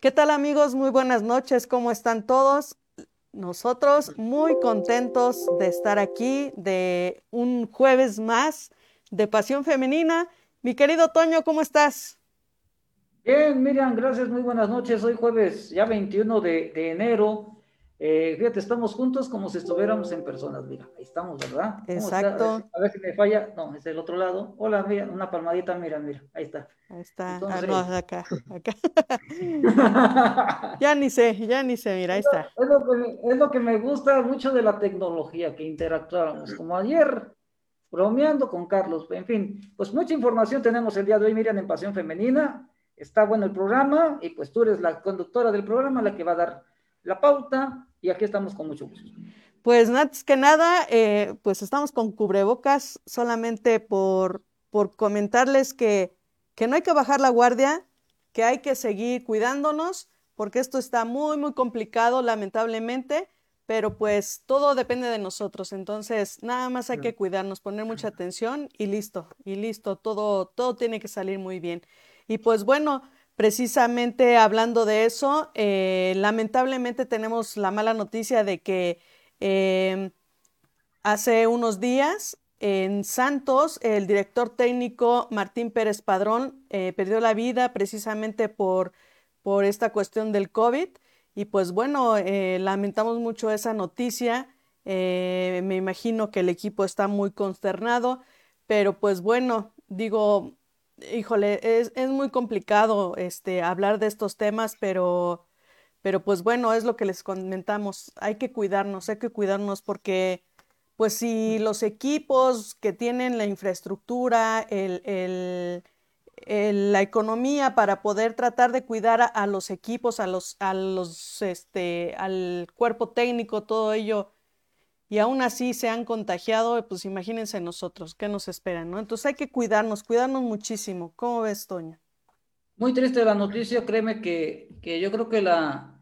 ¿Qué tal amigos? Muy buenas noches, ¿cómo están todos? Nosotros muy contentos de estar aquí, de un jueves más de Pasión Femenina. Mi querido Toño, ¿cómo estás? Bien, Miriam, gracias, muy buenas noches. Hoy jueves ya 21 de, de enero eh, fíjate, estamos juntos como si estuviéramos en personas. Mira, ahí estamos, ¿verdad? Exacto. A ver, si me falla. No, es el otro lado. Hola, mira, una palmadita, mira, mira, ahí está. Ahí está. ah, no, acá, acá. ya ni sé, ya ni sé, mira, ahí está. Es lo, que, es lo que me gusta mucho de la tecnología, que interactuamos. Como ayer, bromeando con Carlos. En fin, pues mucha información tenemos el día de hoy, Miriam, en Pasión Femenina. Está bueno el programa y pues tú eres la conductora del programa, la que va a dar la pauta y aquí estamos con mucho gusto. Pues antes que nada, eh, pues estamos con cubrebocas solamente por, por comentarles que, que no hay que bajar la guardia, que hay que seguir cuidándonos, porque esto está muy, muy complicado, lamentablemente, pero pues todo depende de nosotros. Entonces, nada más hay que cuidarnos, poner mucha atención y listo, y listo, todo, todo tiene que salir muy bien. Y pues bueno, Precisamente hablando de eso, eh, lamentablemente tenemos la mala noticia de que em, hace unos días en Santos el director técnico Martín Pérez Padrón eh, perdió la vida precisamente por, por esta cuestión del COVID. Y pues bueno, eh, lamentamos mucho esa noticia. me imagino que el equipo está muy consternado, pero pues bueno, digo, híjole, es, es muy complicado este, hablar de estos temas, pero, pero pues bueno, es lo que les comentamos. Hay que cuidarnos, hay que cuidarnos porque pues si los equipos que tienen la infraestructura, el, el, la economía para poder tratar de cuidar a, a, los equipos, a los, a los, este, al cuerpo técnico, todo ello, y aún así se han contagiado, pues imagínense nosotros, ¿qué nos esperan? ¿no? Entonces hay que cuidarnos, cuidarnos muchísimo. ¿Cómo ves, Toña? Muy triste la noticia, créeme que, que yo creo que la...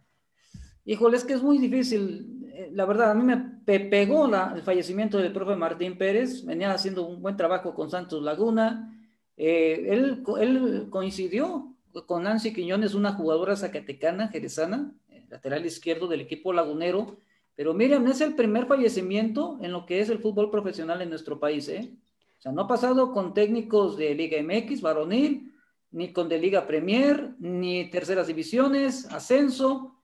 Híjole, es que es muy difícil. Eh, la verdad, a mí me pegó la, el fallecimiento del profe Martín Pérez. Venía haciendo un buen trabajo con Santos Laguna. Eh, él, él coincidió con Nancy Quiñones, una jugadora zacatecana, jerezana, eh, lateral izquierdo del equipo lagunero pero Miriam, es el primer fallecimiento en lo que es el fútbol profesional en nuestro país, ¿eh? O sea, no ha pasado con técnicos de Liga MX, varonil, ni con de Liga Premier, ni terceras divisiones, ascenso.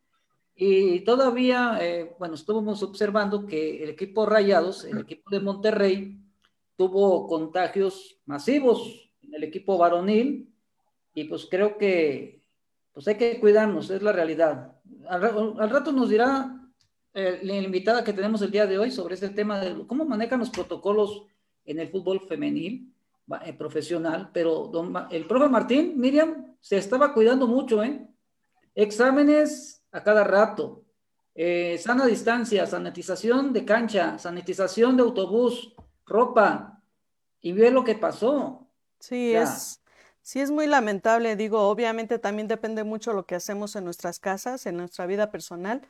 Y todavía, eh, bueno, estuvimos observando que el equipo Rayados, el equipo de Monterrey, tuvo contagios masivos en el equipo varonil. Y pues creo que pues hay que cuidarnos, es la realidad. Al, al rato nos dirá eh, la invitada que tenemos el día de hoy sobre este tema de cómo manejan los protocolos en el fútbol femenil eh, profesional, pero el profe Martín, Miriam, se estaba cuidando mucho, ¿eh? Exámenes a cada rato, eh, sana distancia, sanitización de cancha, sanitización de autobús, ropa, y ve lo que pasó. Sí, es, sí es muy lamentable, digo, obviamente también depende mucho lo que hacemos en nuestras casas, en nuestra vida personal,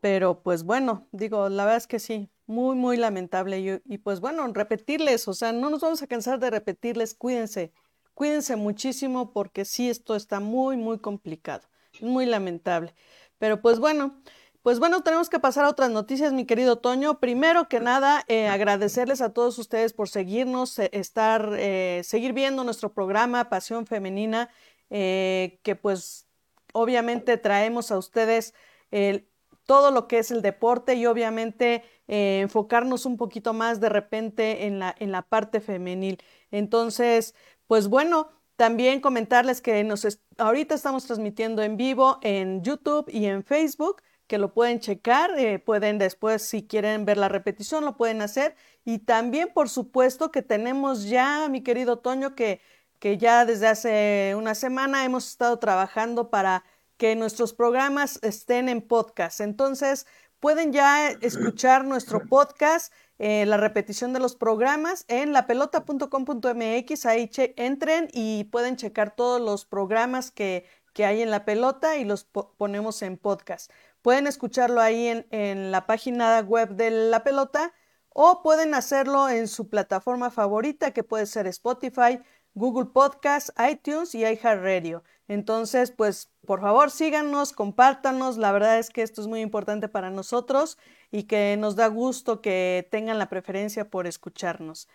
pero pues bueno, digo, la verdad es que sí, muy, muy lamentable. Y, pues bueno, repetirles, o sea, no nos vamos a cansar de repetirles, cuídense, cuídense muchísimo porque sí, esto está muy, muy complicado, muy lamentable. Pero pues bueno, pues bueno, tenemos que pasar a otras noticias, mi querido Toño. Primero que nada, eh, agradecerles a todos ustedes por seguirnos, eh, estar, eh, seguir viendo nuestro programa Pasión Femenina, eh, que pues obviamente traemos a ustedes el todo lo que es el deporte y obviamente eh, enfocarnos un poquito más de repente en la, en la parte femenil. Entonces, pues bueno, también comentarles que nos ahorita estamos transmitiendo en vivo en YouTube y en Facebook, que lo pueden checar, eh, pueden después, si quieren ver la repetición, lo pueden hacer. Y también, por supuesto, que tenemos ya, mi querido Toño, que, que ya desde hace una semana hemos estado trabajando para que nuestros programas estén en podcast. Entonces, pueden ya escuchar nuestro podcast, eh, la repetición de los programas en lapelota.com.mx. Ahí entren y pueden checar todos los programas que, que hay en la pelota y los ponemos en podcast. Pueden escucharlo ahí en, en la página web de la pelota o pueden hacerlo en su plataforma favorita que puede ser Spotify, Google Podcast, iTunes y iHeartRadio. Entonces, pues por favor síganos, compártanos. La verdad es que esto es muy importante para nosotros y que nos da gusto que tengan la preferencia por escucharnos.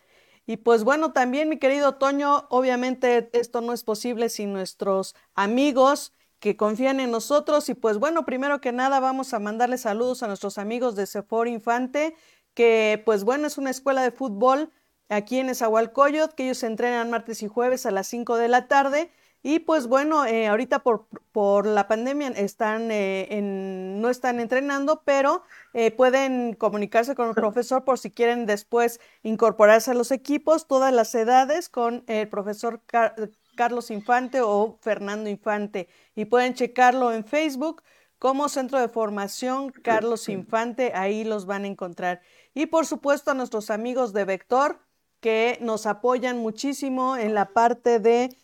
Y pues bueno, también mi querido Toño, obviamente esto no es posible sin nuestros amigos que confían en nosotros. Y pues bueno, primero que nada vamos a mandarle saludos a nuestros amigos de Sephora Infante, que pues bueno, es una escuela de fútbol aquí en Esahualcoyot, que ellos se entrenan martes y jueves a las 5 de la tarde. Y pues bueno, eh, ahorita por, por, la pandemia están eh, en, no están entrenando, pero eh, pueden comunicarse con el profesor por si quieren después incorporarse a los equipos, todas las edades, con el profesor Carlos Infante o Fernando Infante. Y pueden checarlo en Facebook como Centro de Formación Carlos Infante, ahí los van a encontrar. Y por supuesto a nuestros amigos de Vector, que nos apoyan muchísimo en la parte de,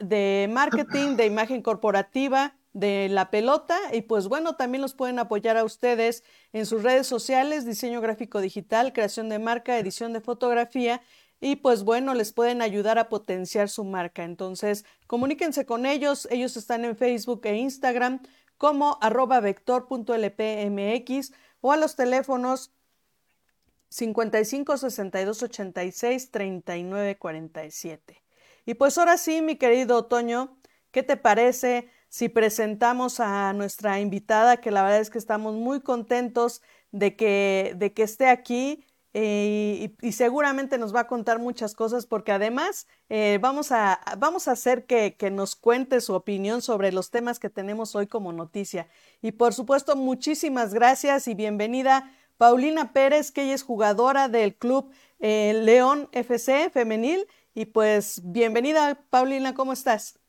de marketing, de imagen corporativa, de la pelota. Y pues bueno, también los pueden apoyar a ustedes en sus redes sociales, diseño gráfico digital, creación de marca, edición de fotografía. Y pues bueno, les pueden ayudar a potenciar su marca. Entonces, comuníquense con ellos, ellos están en Facebook e Instagram como arroba vector.lpmx o a los teléfonos 55 62 86 39 47. Y pues ahora sí, mi querido Otoño, ¿qué te parece si presentamos a nuestra invitada, que la verdad es que estamos muy contentos de que, de que esté aquí? Eh, y, seguramente nos va a contar muchas cosas porque además eh, vamos, a, vamos a hacer que, que, nos cuente su opinión sobre los temas que tenemos hoy como noticia. Y por supuesto, muchísimas gracias y bienvenida Paulina Pérez, que ella es jugadora del club eh, León FC femenil. Y pues bienvenida, Paulina, ¿cómo estás?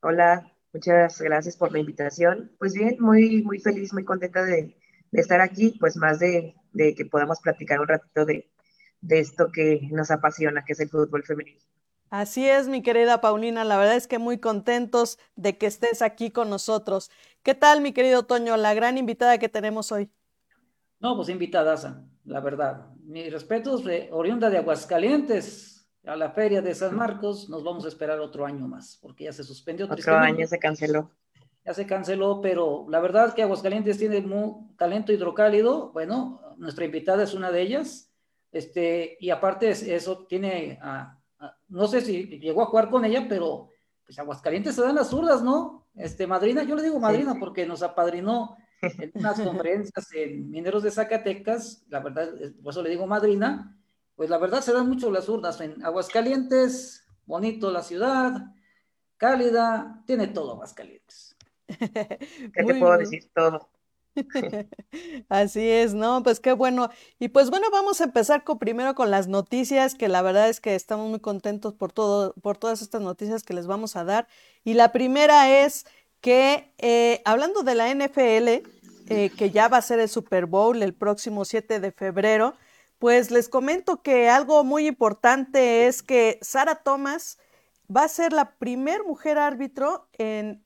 Hola, muchas gracias por la invitación. Pues bien, muy, muy feliz, muy contenta de, estar aquí, pues más de, que podamos platicar un ratito de, de esto que nos apasiona, que es el fútbol femenil. Así es, mi querida Paulina, la verdad es que muy contentos de que estés aquí con nosotros. ¿Qué tal, mi querido Toño, la gran invitada que tenemos hoy? No, pues invitada, la verdad. Mis respetos, oriunda de Aguascalientes, a la feria de San Marcos, nos vamos a esperar otro año más, porque ya se suspendió. Otro año se canceló. Ya se canceló, pero la verdad que Aguascalientes tiene muy talento hidrocálido. Bueno, nuestra invitada es una de ellas. Este, y aparte eso tiene, no sé si llegó a jugar con ella, pero pues Aguascalientes se dan las zurdas, ¿no? Este, madrina, yo le digo madrina porque nos apadrinó en unas conferencias en Mineros de Zacatecas, la verdad, por eso le digo madrina, pues la verdad se dan mucho las urnas en Aguascalientes, bonito la ciudad, cálida, tiene todo Aguascalientes. ¿Qué te puedo decir? Todo. Así es, ¿no? Pues qué bueno. Y pues bueno, vamos a empezar con, primero con las noticias, que la verdad es que estamos muy contentos por todo, por todas estas noticias que les vamos a dar. Y la primera es que eh, hablando de la NFL, eh, que ya va a ser el Super Bowl el próximo 7 de febrero, pues les comento que algo muy importante es que Sarah Thomas va a ser la primer mujer árbitro en,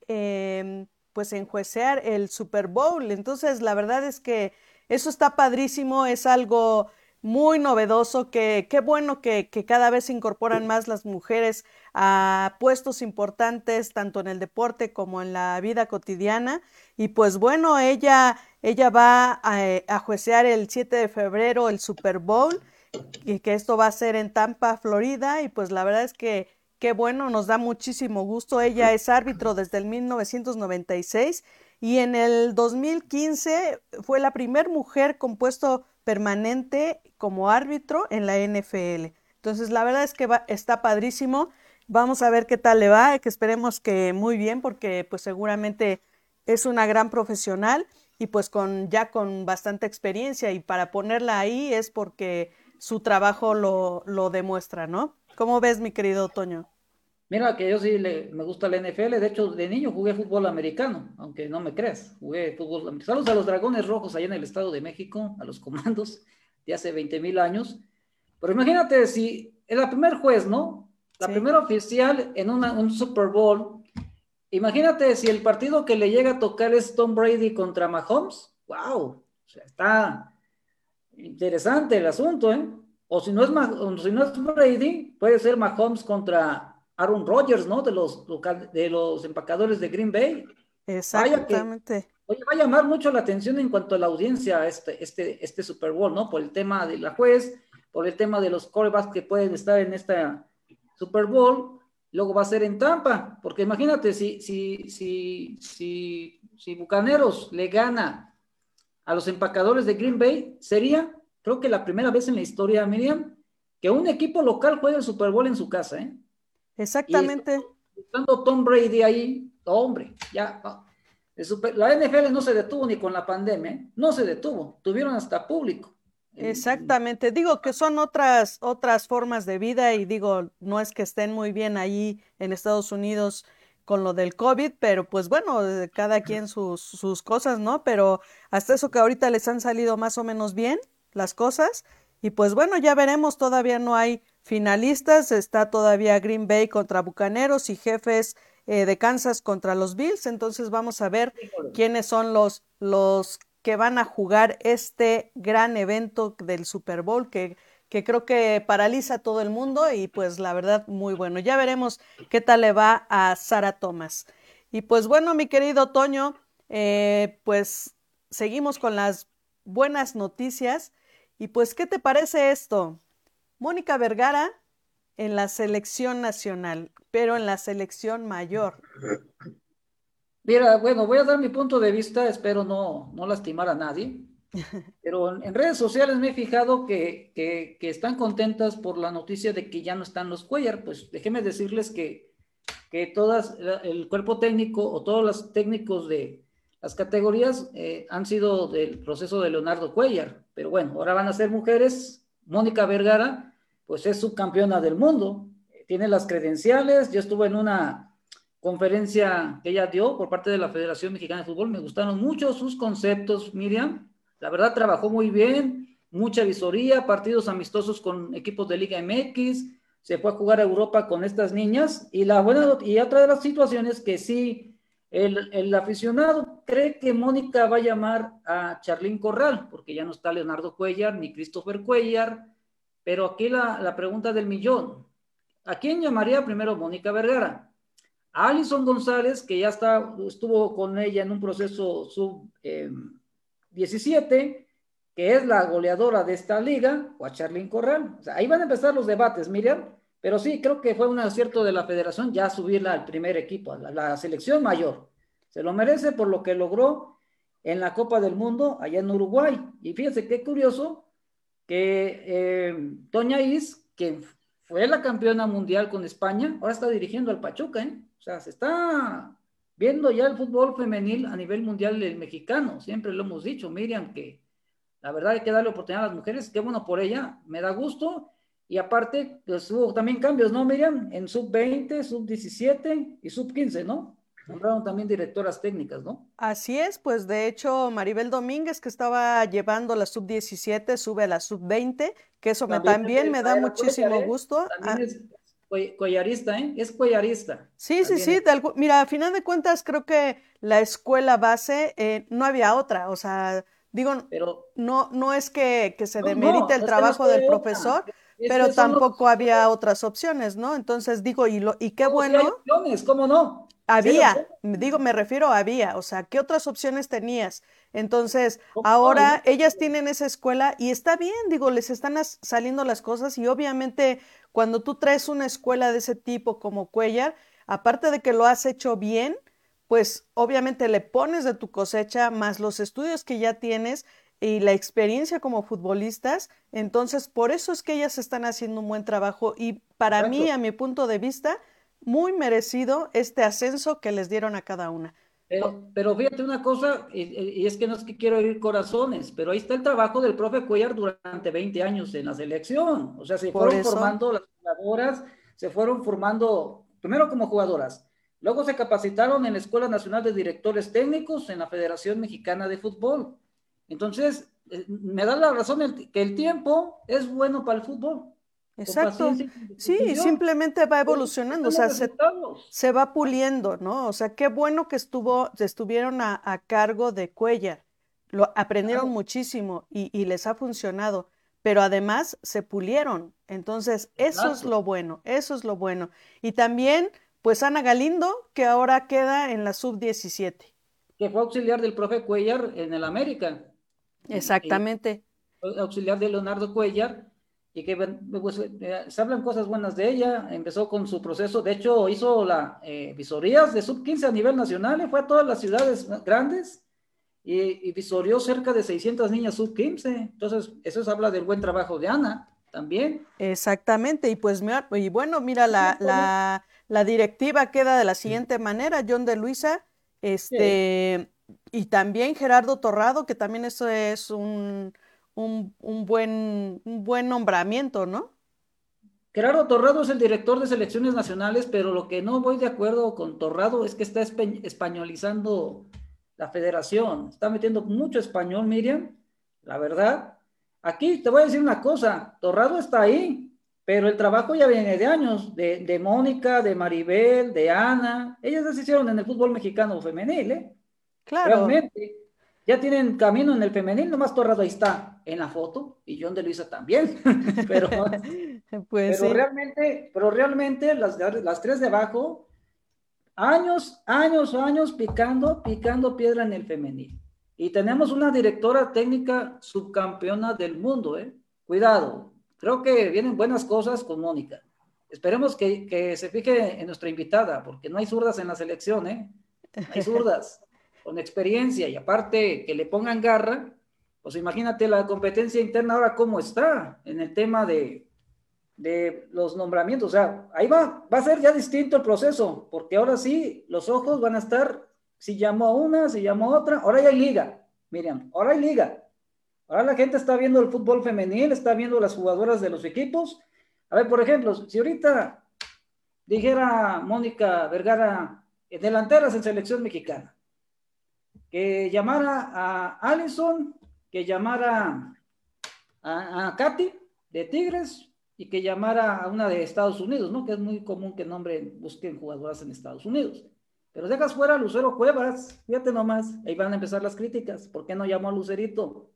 pues en juecear el Super Bowl. Entonces, la verdad es que eso está padrísimo, es algo muy novedoso, que qué bueno que, que, cada vez se incorporan más las mujeres a puestos importantes, tanto en el deporte como en la vida cotidiana. Y pues bueno, ella, ella va a, a juecear el 7 de febrero el Super Bowl, y que esto va a ser en Tampa, Florida, y pues la verdad es que qué bueno, nos da muchísimo gusto. Ella es árbitro desde el 1996 y en el 2015 fue la primera mujer con puesto permanente como árbitro en la NFL. Entonces, la verdad es que está padrísimo. Vamos a ver qué tal le va, que esperemos que muy bien, porque pues seguramente es una gran profesional y pues con ya con bastante experiencia y para ponerla ahí es porque su trabajo lo, lo demuestra, ¿no? ¿Cómo ves, mi querido Toño? Mira que yo sí le, me gusta la NFL, de hecho de niño jugué fútbol americano, aunque no me creas, jugué fútbol americano. Saludos a los Dragones Rojos allá en el Estado de México, a los comandos de hace 20 mil años. Pero imagínate si es la primer juez, ¿no? La primera oficial en una, un Super Bowl imagínate si el partido que le llega a tocar es Tom Brady contra Mahomes, wow, o sea, está interesante el asunto, ¿eh? O si no es, si no es Brady, puede ser Mahomes contra Aaron Rodgers, ¿no? De los, de los empacadores de Green Bay. Exactamente. oye, va a llamar mucho la atención en cuanto a la audiencia este, este, este Super Bowl, ¿no? Por el tema de la juez, por el tema de los corebacks que pueden estar en esta Super Bowl. Luego va a ser en Tampa, porque imagínate, si, si, si, si, si Bucaneros le gana a los empacadores de Green Bay, sería, creo que la primera vez en la historia, Miriam, que un equipo local juegue el Super Bowl en su casa, ¿eh? Exactamente. estando Tom Brady ahí, hombre, ya. la NFL no se detuvo ni con la pandemia, ¿eh? no se detuvo, tuvieron hasta público. Exactamente, digo que son otras otras formas de vida y digo, no es que estén muy bien ahí en Estados Unidos con lo del COVID, pero pues bueno, cada quien sus, sus cosas, ¿no? Pero hasta eso que ahorita les han salido más o menos bien las cosas y pues bueno, ya veremos, todavía no hay finalistas, está todavía Green Bay contra Bucaneros y jefes eh, de Kansas contra los Bills, entonces vamos a ver quiénes son los, los que van a jugar este gran evento del Super Bowl que, que creo que paraliza a todo el mundo y pues la verdad muy bueno. Ya veremos qué tal le va a Sara Thomas. Y pues bueno, mi querido Toño, eh, pues seguimos con las buenas noticias. Y pues, ¿qué te parece esto? Mónica Vergara en la selección nacional, pero en la selección mayor. Mira, bueno, voy a dar mi punto de vista, espero no, no lastimar a nadie, pero en, redes sociales me he fijado que, que, están contentas por la noticia de que ya no están los Cuellar, pues déjenme decirles que, que todas, el cuerpo técnico o todos los técnicos de las categorías eh, han sido del proceso de Leonardo Cuellar, pero bueno, ahora van a ser mujeres, Mónica Vergara, pues es subcampeona del mundo, tiene las credenciales, yo estuve en una conferencia que ella dio por parte de la Federación Mexicana de Fútbol. Me gustaron mucho sus conceptos, Miriam. La verdad, trabajó muy bien, mucha visoría, partidos amistosos con equipos de Liga MX, se fue a jugar a Europa con estas niñas. Y la buena y otra de las situaciones que sí, el, aficionado cree que Mónica va a llamar a Charlín Corral, porque ya no está Leonardo Cuellar ni Christopher Cuellar. Pero aquí la, la pregunta del millón. ¿A quién llamaría primero Mónica Vergara? Alison González, que ya está, estuvo con ella en un proceso sub-17, eh, que es la goleadora de esta liga, o a Charlene Corral. ahí van a empezar los debates, Miriam, pero sí, creo que fue un acierto de la federación ya subirla al primer equipo, a la, selección mayor. Se lo merece por lo que logró en la Copa del Mundo allá en Uruguay. Y fíjense qué curioso que eh, Toña Is, que fue la campeona mundial con España, ahora está dirigiendo al Pachuca, ¿eh? O sea, se está viendo ya el fútbol femenil a nivel mundial del mexicano. Siempre lo hemos dicho, Miriam, que la verdad hay que darle oportunidad a las mujeres. Qué bueno por ella, me da gusto. Y aparte, pues hubo también cambios, ¿no, Miriam? En sub 20, sub 17 y sub 15, ¿no? Nombraron también directoras técnicas, ¿no? Así es, pues de hecho Maribel Domínguez, que estaba llevando la sub 17, sube a la sub 20, que eso también, me da muchísimo gusto. También ah, es cuellarista, ¿eh? Es cuellarista. Sí, sí, sí. mira, a final de cuentas, creo que la escuela base eh, no había otra. O sea, digo, pero, no, no es que, se demerite el trabajo del profesor, pero tampoco había otras opciones, ¿no? Entonces digo, y, lo, y qué bueno. opciones, ¿cómo no? Había, digo, me refiero a había, o sea, ¿qué otras opciones tenías? Entonces, ahora ellas tienen esa escuela y está bien, digo, les están saliendo las cosas y obviamente cuando tú traes una escuela de ese tipo como Cuellar, aparte de que lo has hecho bien, pues obviamente le pones de tu cosecha más los estudios que ya tienes y la experiencia como futbolistas, entonces por eso es que ellas están haciendo un buen trabajo y para mí, a mi punto de vista, muy merecido este ascenso que les dieron a cada una. Pero, fíjate una cosa, y, es que no es que quiero herir corazones, pero ahí está el trabajo del profe Cuellar durante 20 años en la selección. O sea, se fueron formando las jugadoras, se fueron formando primero como jugadoras, luego se capacitaron en la Escuela Nacional de Directores Técnicos en la Federación Mexicana de Fútbol. Entonces, eh, me da la razón que el tiempo es bueno para el fútbol. Exacto. Sí, simplemente va evolucionando, o sea, se, va puliendo, ¿no? O sea, qué bueno que estuvo, estuvieron a, cargo de Cuellar, lo aprendieron muchísimo y, les ha funcionado, pero además se pulieron. Entonces, eso es lo bueno, eso es lo bueno. Y también, pues Ana Galindo, que ahora queda en la sub-17. Que fue auxiliar del profe Cuellar en el América. Exactamente. auxiliar de Leonardo Cuellar y que pues, eh, se hablan cosas buenas de ella, empezó con su proceso, de hecho hizo la eh, visorías de sub 15 a nivel nacional, y fue a todas las ciudades grandes y, visorió cerca de 600 niñas sub 15, entonces eso habla del buen trabajo de Ana también. Exactamente, y pues y bueno, mira, la, la, la directiva queda de la siguiente manera, John de Luisa, este, y también Gerardo Torrado, que también eso es un un, buen, un buen nombramiento, ¿no? Gerardo Torrado es el director de selecciones nacionales, pero lo que no voy de acuerdo con Torrado es que está españolizando la federación. Está metiendo mucho español, Miriam, la verdad. Aquí te voy a decir una cosa, Torrado está ahí, pero el trabajo ya viene de años, de, de Mónica, de Maribel, de Ana. Ellas se hicieron en el fútbol mexicano femenil, ¿eh? Claro. Realmente ya tienen camino en el femenil, nomás Torrado ahí está en la foto, y John de Luisa también, pero, pues pero realmente, pero realmente las, las tres de abajo, años, años, años picando, picando piedra en el femenil. Y tenemos una directora técnica subcampeona del mundo, ¿eh? Cuidado, creo que vienen buenas cosas con Mónica. Esperemos que, que se fije en nuestra invitada, porque no hay zurdas en la selección, ¿eh? hay zurdas con experiencia y aparte que le pongan garra, pues imagínate la competencia interna ahora cómo está en el tema de, de los nombramientos. O sea, ahí va, va a ser ya distinto el proceso, porque ahora sí los ojos van a estar, si llamo a una, si llamo a otra, ahora ya hay liga, Miriam, ahora hay liga. Ahora la gente está viendo el fútbol femenil, está viendo las jugadoras de los equipos. A ver, por ejemplo, si ahorita dijera Mónica Vergara, delanteras en selección mexicana, que llamara a Allison, que llamara a, a Katy de Tigres y que llamara a una de Estados Unidos, ¿no? Que es muy común que nombren, busquen jugadoras en Estados Unidos. Pero dejas fuera a Lucero Cuevas, fíjate nomás, ahí van a empezar las críticas. ¿Por qué no llamó a Lucerito?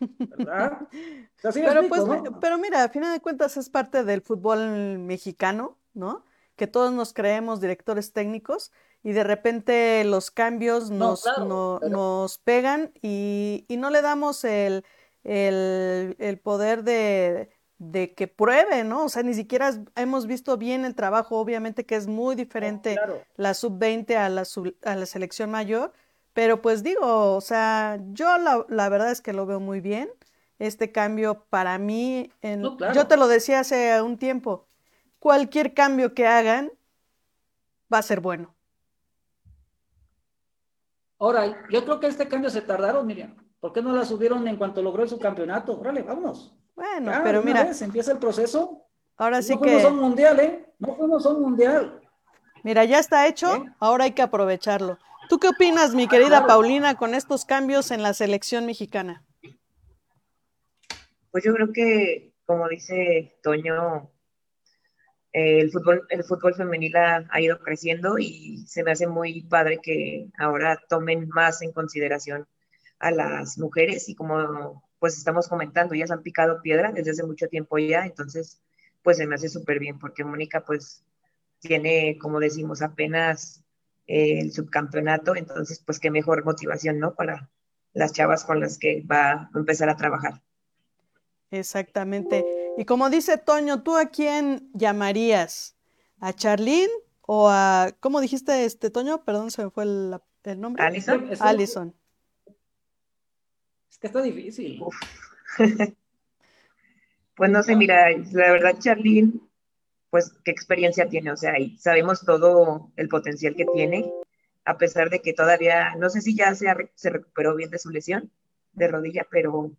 ¿Verdad? pero, pues, pero mira, a final de cuentas es parte del fútbol mexicano, ¿no? Que todos nos creemos directores técnicos y de repente los cambios nos, nos pegan y, y, no le damos el, el, el poder de, de, que pruebe, ¿no? O sea, ni siquiera hemos visto bien el trabajo, obviamente que es muy diferente la sub-20 a la, a la selección mayor, pero pues digo, o sea, yo la, la, verdad es que lo veo muy bien. Este cambio para mí, en, yo te lo decía hace un tiempo, cualquier cambio que hagan va a ser bueno. Ahora, yo creo que este cambio se tardaron, Miriam. ¿Por qué no la subieron en cuanto logró su campeonato? Órale, vámonos. Bueno, pero mira. empieza el proceso. Ahora sí no que. No fuimos a un mundial, ¿eh? No fuimos a un mundial. Mira, ya está hecho, ¿Eh? ahora hay que aprovecharlo. ¿Tú qué opinas, mi querida Paulina, con estos cambios en la selección mexicana? Pues yo creo que, como dice Toño, el fútbol, el fútbol femenil ha, ido creciendo y se me hace muy padre que ahora tomen más en consideración a las mujeres y como pues estamos comentando, ellas han picado piedra desde hace mucho tiempo ya, entonces pues se me hace súper bien porque Mónica pues tiene, como decimos, apenas el subcampeonato, entonces pues qué mejor motivación, ¿no? Para las chavas con las que va a empezar a trabajar. Exactamente. Y como dice Toño, ¿tú a quién llamarías? ¿A Charlene o a, ¿cómo dijiste este Toño? Perdón, se me fue el, nombre. Alison. Alison. Es que está difícil. pues no sé, mira, la verdad Charlene, pues qué experiencia tiene, o sea, y sabemos todo el potencial que tiene, a pesar de que todavía, no sé si ya se, se recuperó bien de su lesión de rodilla, pero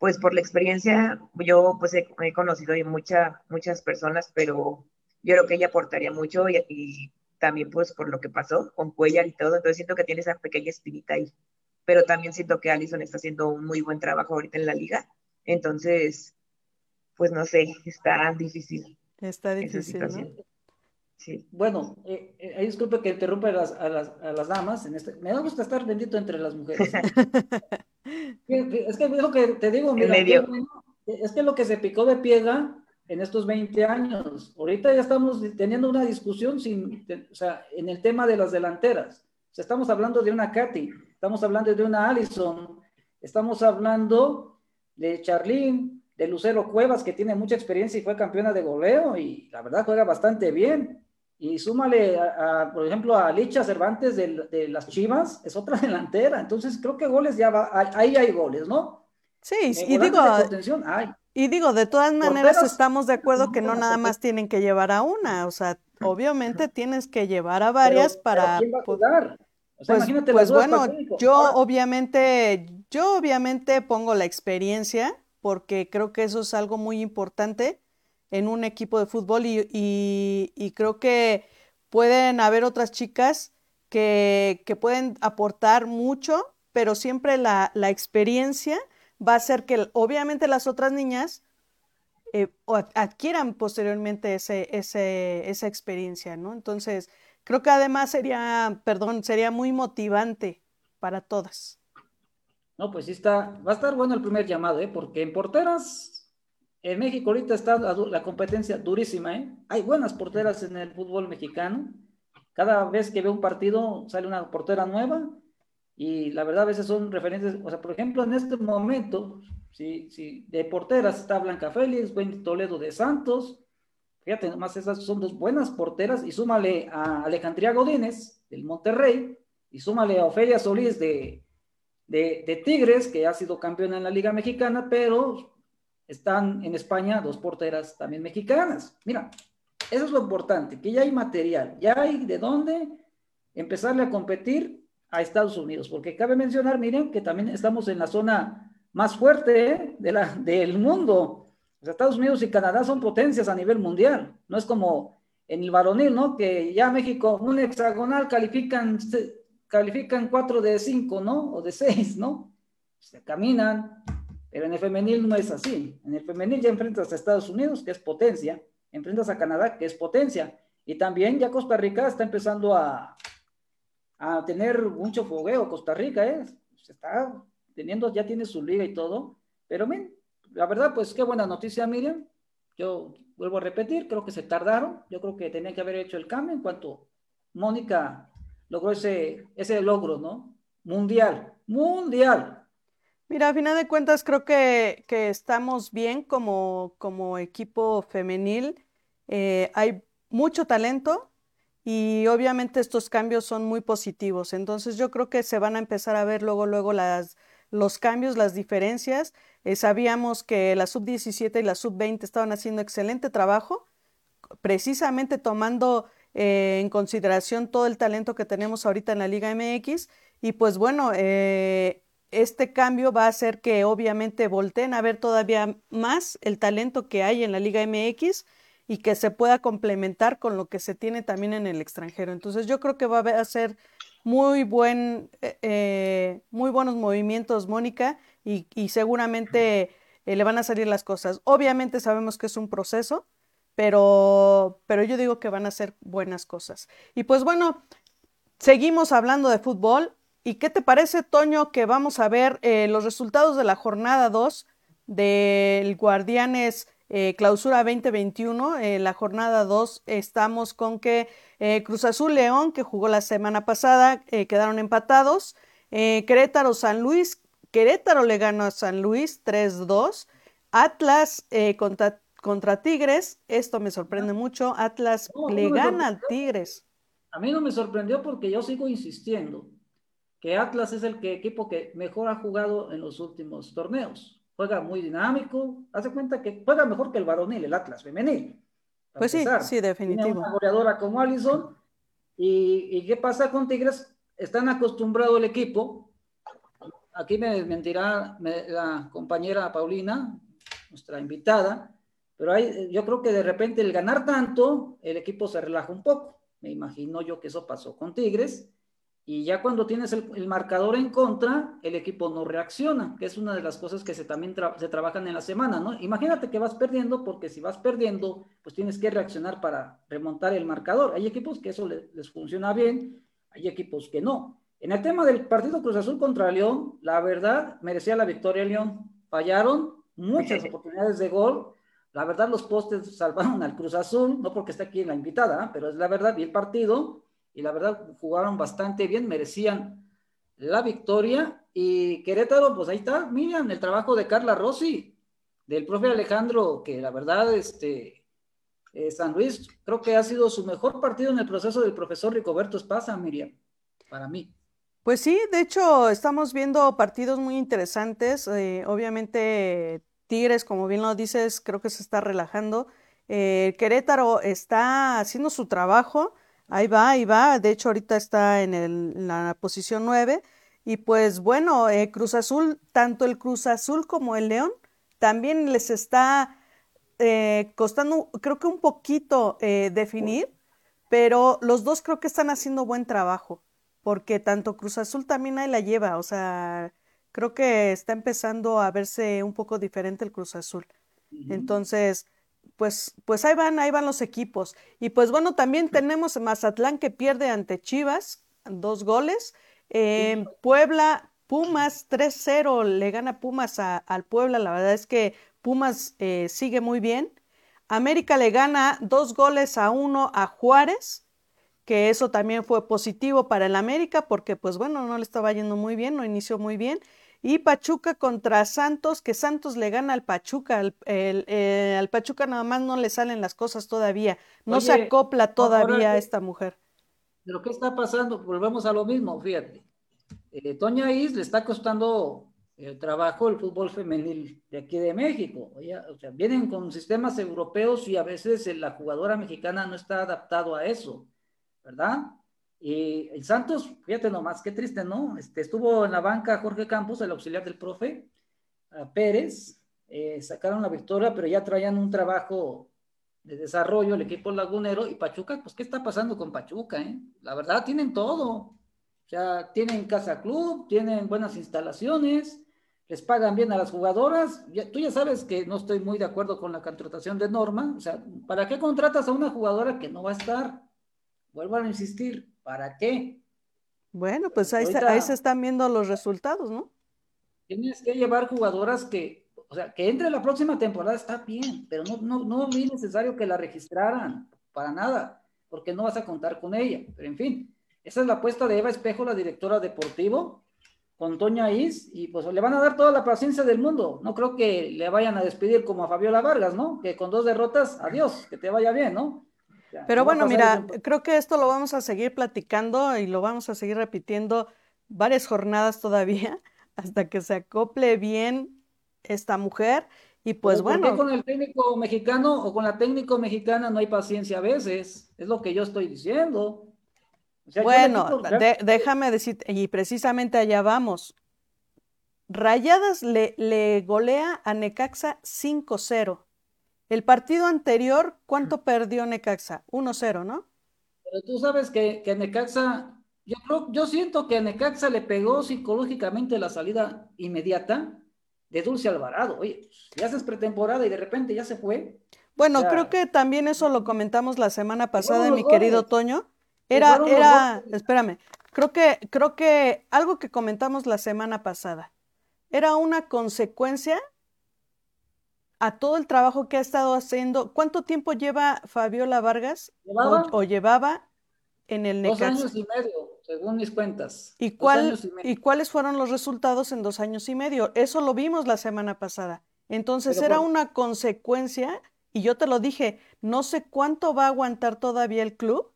pues por la experiencia, yo pues he, conocido mucha, muchas personas, pero yo creo que ella aportaría mucho y, también pues por lo que pasó con Cuellar y todo, entonces siento que tiene esa pequeña espinita ahí, pero también siento que Allison está haciendo un muy buen trabajo ahorita en la liga, entonces pues no sé, está difícil. Está difícil, ¿no? Sí. Bueno, eh, eh, disculpe que interrumpa a las, a, las, a las, damas. En este, me da gusto estar bendito entre las mujeres. es que es lo que te digo, mira, es que lo que se picó de piedra en estos 20 años, ahorita ya estamos teniendo una discusión sin, o sea, en el tema de las delanteras. O sea, estamos hablando de una Katy, estamos hablando de una Allison, estamos hablando de Charlene, de Lucero Cuevas, que tiene mucha experiencia y fue campeona de goleo y la verdad juega bastante bien. Y súmale, a, por ejemplo, a Licha Cervantes de, las Chivas, es otra delantera. Entonces, creo que goles ya va, ahí hay goles, ¿no? Sí, y digo, y digo, de todas maneras estamos de acuerdo que no nada más tienen que llevar a una, o sea, obviamente tienes que llevar a varias para... ¿quién va a jugar? O sea, pues, pues bueno, yo obviamente, yo obviamente pongo la experiencia porque creo que eso es algo muy importante en un equipo de fútbol y, creo que pueden haber otras chicas que, pueden aportar mucho, pero siempre la, experiencia va a hacer que obviamente las otras niñas eh, adquieran posteriormente ese, esa experiencia, ¿no? Entonces, creo que además sería, perdón, sería muy motivante para todas. No, pues sí está, va a estar bueno el primer llamado, ¿eh? Porque en porteras en México ahorita está la, competencia durísima, ¿eh? Hay buenas porteras en el fútbol mexicano. Cada vez que veo un partido sale una portera nueva y la verdad a veces son referentes, o sea, por ejemplo, en este momento, si, si de porteras está Blanca Félix, Wendy Toledo de Santos, fíjate, nomás esas son dos buenas porteras y súmale a Alejandría Godínez del Monterrey y súmale a Ofelia Solís de, de, de Tigres, que ha sido campeona en la Liga Mexicana, pero están en España dos porteras también mexicanas. Mira, eso es lo importante, que ya hay material, ya hay de dónde empezarle a competir a Estados Unidos, porque cabe mencionar, miren, que también estamos en la zona más fuerte ¿eh? de la, del mundo. Estados Unidos y Canadá son potencias a nivel mundial, no es como en el varonil, ¿no? Que ya México, un hexagonal califican, califican cuatro de cinco, ¿no? O de seis, ¿no? Se caminan, pero en el femenil no es así. En el femenil ya enfrentas a Estados Unidos, que es potencia, enfrentas a Canadá, que es potencia, y también ya Costa Rica está empezando a, a tener mucho fogueo. Costa Rica, ¿eh? Se está teniendo, ya tiene su liga y todo, pero men, la verdad, pues qué buena noticia, Miriam. Yo vuelvo a repetir, creo que se tardaron, yo creo que tenían que haber hecho el cambio en cuanto Mónica logró ese, ese logro, ¿no? Mundial, mundial. Mira, a final de cuentas creo que, estamos bien como, como equipo femenil. Eh, hay mucho talento y obviamente estos cambios son muy positivos. Entonces yo creo que se van a empezar a ver luego, luego las, los cambios, las diferencias. Eh, sabíamos que la sub-17 y la sub-20 estaban haciendo excelente trabajo, precisamente tomando eh, en consideración todo el talento que tenemos ahorita en la Liga MX. Y pues bueno, este cambio va a hacer que obviamente volteen a ver todavía más el talento que hay en la Liga MX y que se pueda complementar con lo que se tiene también en el extranjero. Entonces yo creo que va a ser muy buen, eh, eh, muy buenos movimientos, Mónica, y, seguramente eh, le van a salir las cosas. Obviamente sabemos que es un proceso, pero, pero yo digo que van a ser buenas cosas. Y pues bueno, seguimos hablando de fútbol. ¿Y qué te parece, Toño, que vamos a ver eh, los resultados de la jornada 2 del Guardianes eh, Clausura 2021? En la jornada 2 estamos con que eh, Cruz Azul León, que jugó la semana pasada, quedaron empatados. Querétaro San Luis, Querétaro le ganó a San Luis 3-2. Atlas contra, contra, Tigres, esto me sorprende mucho. Atlas le gana a Tigres. A mí no me sorprendió porque yo sigo insistiendo que Atlas es el que, equipo que mejor ha jugado en los últimos torneos. Juega muy dinámico, hace cuenta que juega mejor que el varonil, el Atlas femenil. Pues sí, sí, definitivo. Tiene una goleadora como Allison. Y, qué pasa con Tigres? Están acostumbrado el equipo. Aquí me mentirá la compañera Paulina, nuestra invitada, pero hay, yo creo que de repente el ganar tanto, el equipo se relaja un poco. Me imagino yo que eso pasó con Tigres y ya cuando tienes el, marcador en contra, el equipo no reacciona, que es una de las cosas que se también se trabajan en la semana, ¿no? Imagínate que vas perdiendo, porque si vas perdiendo, pues tienes que reaccionar para remontar el marcador. Hay equipos que eso les, funciona bien, hay equipos que no. En el tema del partido Cruz Azul contra León, la verdad, merecía la victoria León. Fallaron muchas oportunidades de gol. La verdad, los postes salvaron al Cruz Azul, no porque esté aquí la invitada, pero es la verdad, y el partido y la verdad jugaron bastante bien, merecían la victoria. Y Querétaro, pues ahí está, miren el trabajo de Carla Rossi, del profe Alejandro, que la verdad, este, eh, San Luis, creo que ha sido su mejor partido en el proceso del profesor Ricoberto Espasa, Miriam, para mí. Pues sí, de hecho, estamos viendo partidos muy interesantes. Eh, obviamente, Tigres, como bien lo dices, creo que se está relajando. Eh, Querétaro está haciendo su trabajo. Ahí va, ahí va. De hecho, ahorita está en, la posición 9. Y pues bueno, eh, Cruz Azul, tanto el Cruz Azul como el León, también les está eh, costando, creo que un poquito eh, definir, pero los dos creo que están haciendo buen trabajo, porque tanto Cruz Azul también ahí la lleva, o sea, creo que está empezando a verse un poco diferente el Cruz Azul. Entonces, pues, pues ahí van, ahí van los equipos. Y pues bueno, también tenemos Mazatlán que pierde ante Chivas, dos goles. Puebla, Pumas 3-0, le gana Pumas al Puebla. La verdad es que Pumas eh, sigue muy bien. América le gana dos goles a uno a Juárez, que eso también fue positivo para el América porque pues bueno, no le estaba yendo muy bien, no inició muy bien. Y Pachuca contra Santos, que Santos le gana al Pachuca. Al, el, Pachuca nada más no le salen las cosas todavía. No se acopla todavía a esta mujer. Pero ¿qué está pasando? Volvemos a lo mismo, fíjate. Eh, Toña Is le está costando el trabajo el fútbol femenil de aquí de México. o sea, vienen con sistemas europeos y a veces la jugadora mexicana no está adaptado a eso, ¿verdad? Y el Santos, fíjate nomás, qué triste, ¿no? Este, estuvo en la banca Jorge Campos, el auxiliar del profe, Pérez, eh, sacaron la victoria, pero ya traían un trabajo de desarrollo el equipo lagunero y Pachuca, pues, ¿qué está pasando con Pachuca? Eh? La verdad, tienen todo. O sea, tienen casa club, tienen buenas instalaciones, les pagan bien a las jugadoras. tú ya sabes que no estoy muy de acuerdo con la contratación de Norma. O sea, ¿para qué contratas a una jugadora que no va a estar? Vuelvo a insistir, ¿Para qué? Bueno, pues ahí, ahí se están viendo los resultados, ¿no? Tienes que llevar jugadoras que, o sea, que entre la próxima temporada está bien, pero no, no, no es necesario que la registraran, para nada, porque no vas a contar con ella. Pero en fin, esa es la apuesta de Eva Espejo, la directora deportivo, con Toña Is, y pues le van a dar toda la paciencia del mundo. No creo que le vayan a despedir como a Fabiola Vargas, ¿no? Que con dos derrotas, adiós, que te vaya bien, ¿no? Pero bueno, mira, creo que esto lo vamos a seguir platicando y lo vamos a seguir repitiendo varias jornadas todavía hasta que se acople bien esta mujer. Y pues bueno. ¿Por qué con el técnico mexicano o con la técnico mexicana no hay paciencia a veces? Es lo que yo estoy diciendo. bueno, déjame decir, y precisamente allá vamos. Rayadas le, le golea a Necaxa 5-0. El partido anterior, ¿cuánto perdió Necaxa? 1-0, ¿no? Pero tú sabes que, que Necaxa, yo creo, yo siento que a Necaxa le pegó psicológicamente la salida inmediata de Dulce Alvarado. Oye, pues, ya haces pretemporada y de repente ya se fue. Bueno, creo que también eso lo comentamos la semana pasada, mi querido Toño. Era, era, espérame, creo que, creo que algo que comentamos la semana pasada era una consecuencia a todo el trabajo que ha estado haciendo. ¿Cuánto tiempo lleva Fabiola Vargas o, llevaba en el Necaxa? Dos años y medio, según mis cuentas. ¿Y, cuál, y, cuáles fueron los resultados en dos años y medio? Eso lo vimos la semana pasada. Entonces era una consecuencia, y yo te lo dije, no sé cuánto va a aguantar todavía el club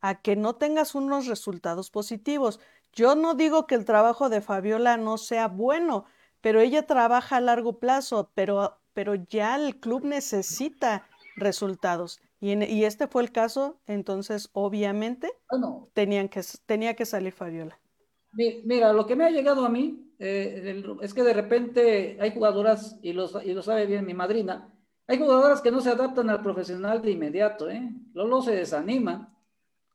a que no tengas unos resultados positivos. Yo no digo que el trabajo de Fabiola no sea bueno, pero ella trabaja a largo plazo, pero pero ya el club necesita resultados. Y, y este fue el caso, entonces obviamente tenían que, tenía que salir Fabiola. Mira, lo que me ha llegado a mí eh, es que de repente hay jugadoras, y, los, y lo sabe bien mi madrina, hay jugadoras que no se adaptan al profesional de inmediato, ¿eh? Lolo se desanima.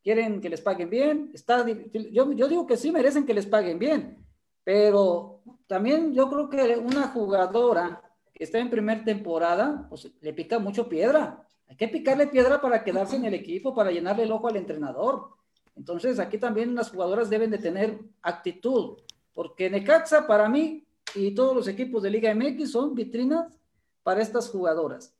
quieren que les paguen bien. Está, yo, yo digo que sí merecen que les paguen bien, pero también yo creo que una jugadora que está en primera temporada, pues le pica mucho piedra. Hay que picarle piedra para quedarse en el equipo, para llenarle el ojo al entrenador. Entonces, aquí también las jugadoras deben de tener actitud, porque Necaxa para mí y todos los equipos de Liga MX son vitrinas para estas jugadoras.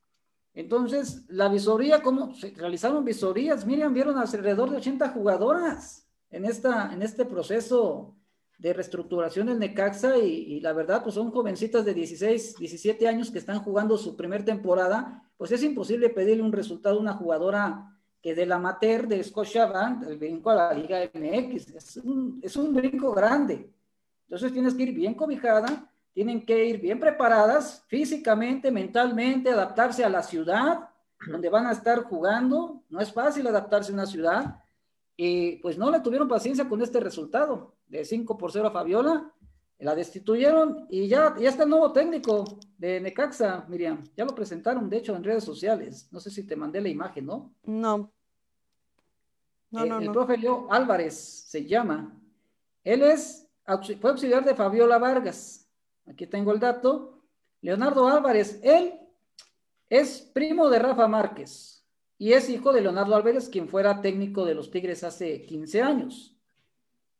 Entonces, la visoría, ¿cómo se realizaron visorías? Miriam, vieron alrededor de 80 jugadoras en, esta, en este proceso de reestructuración del Necaxa y, la verdad, pues son jovencitas de 16, 17 años que están jugando su primer temporada, pues es imposible pedirle un resultado a una jugadora que del amateur de Scotiabank, el brinco a la Liga MX, es un, es un brinco grande. Entonces tienes que ir bien cobijada, tienen que ir bien preparadas físicamente, mentalmente, adaptarse a la ciudad donde van a estar jugando. No es fácil adaptarse a una ciudad. Y pues no le tuvieron paciencia con este resultado de 5 por 0 a Fabiola. La destituyeron y ya, ya está el nuevo técnico de Necaxa, Miriam. Ya lo presentaron, de hecho, en redes sociales. No sé si te mandé la imagen, ¿no? No. No, eh, no, el profe Leo Álvarez se llama. Él es, fue auxiliar de Fabiola Vargas Aquí tengo el dato. Leonardo Álvarez, él es primo de Rafa Márquez y es hijo de Leonardo Álvarez, quien fuera técnico de los Tigres hace 15 años.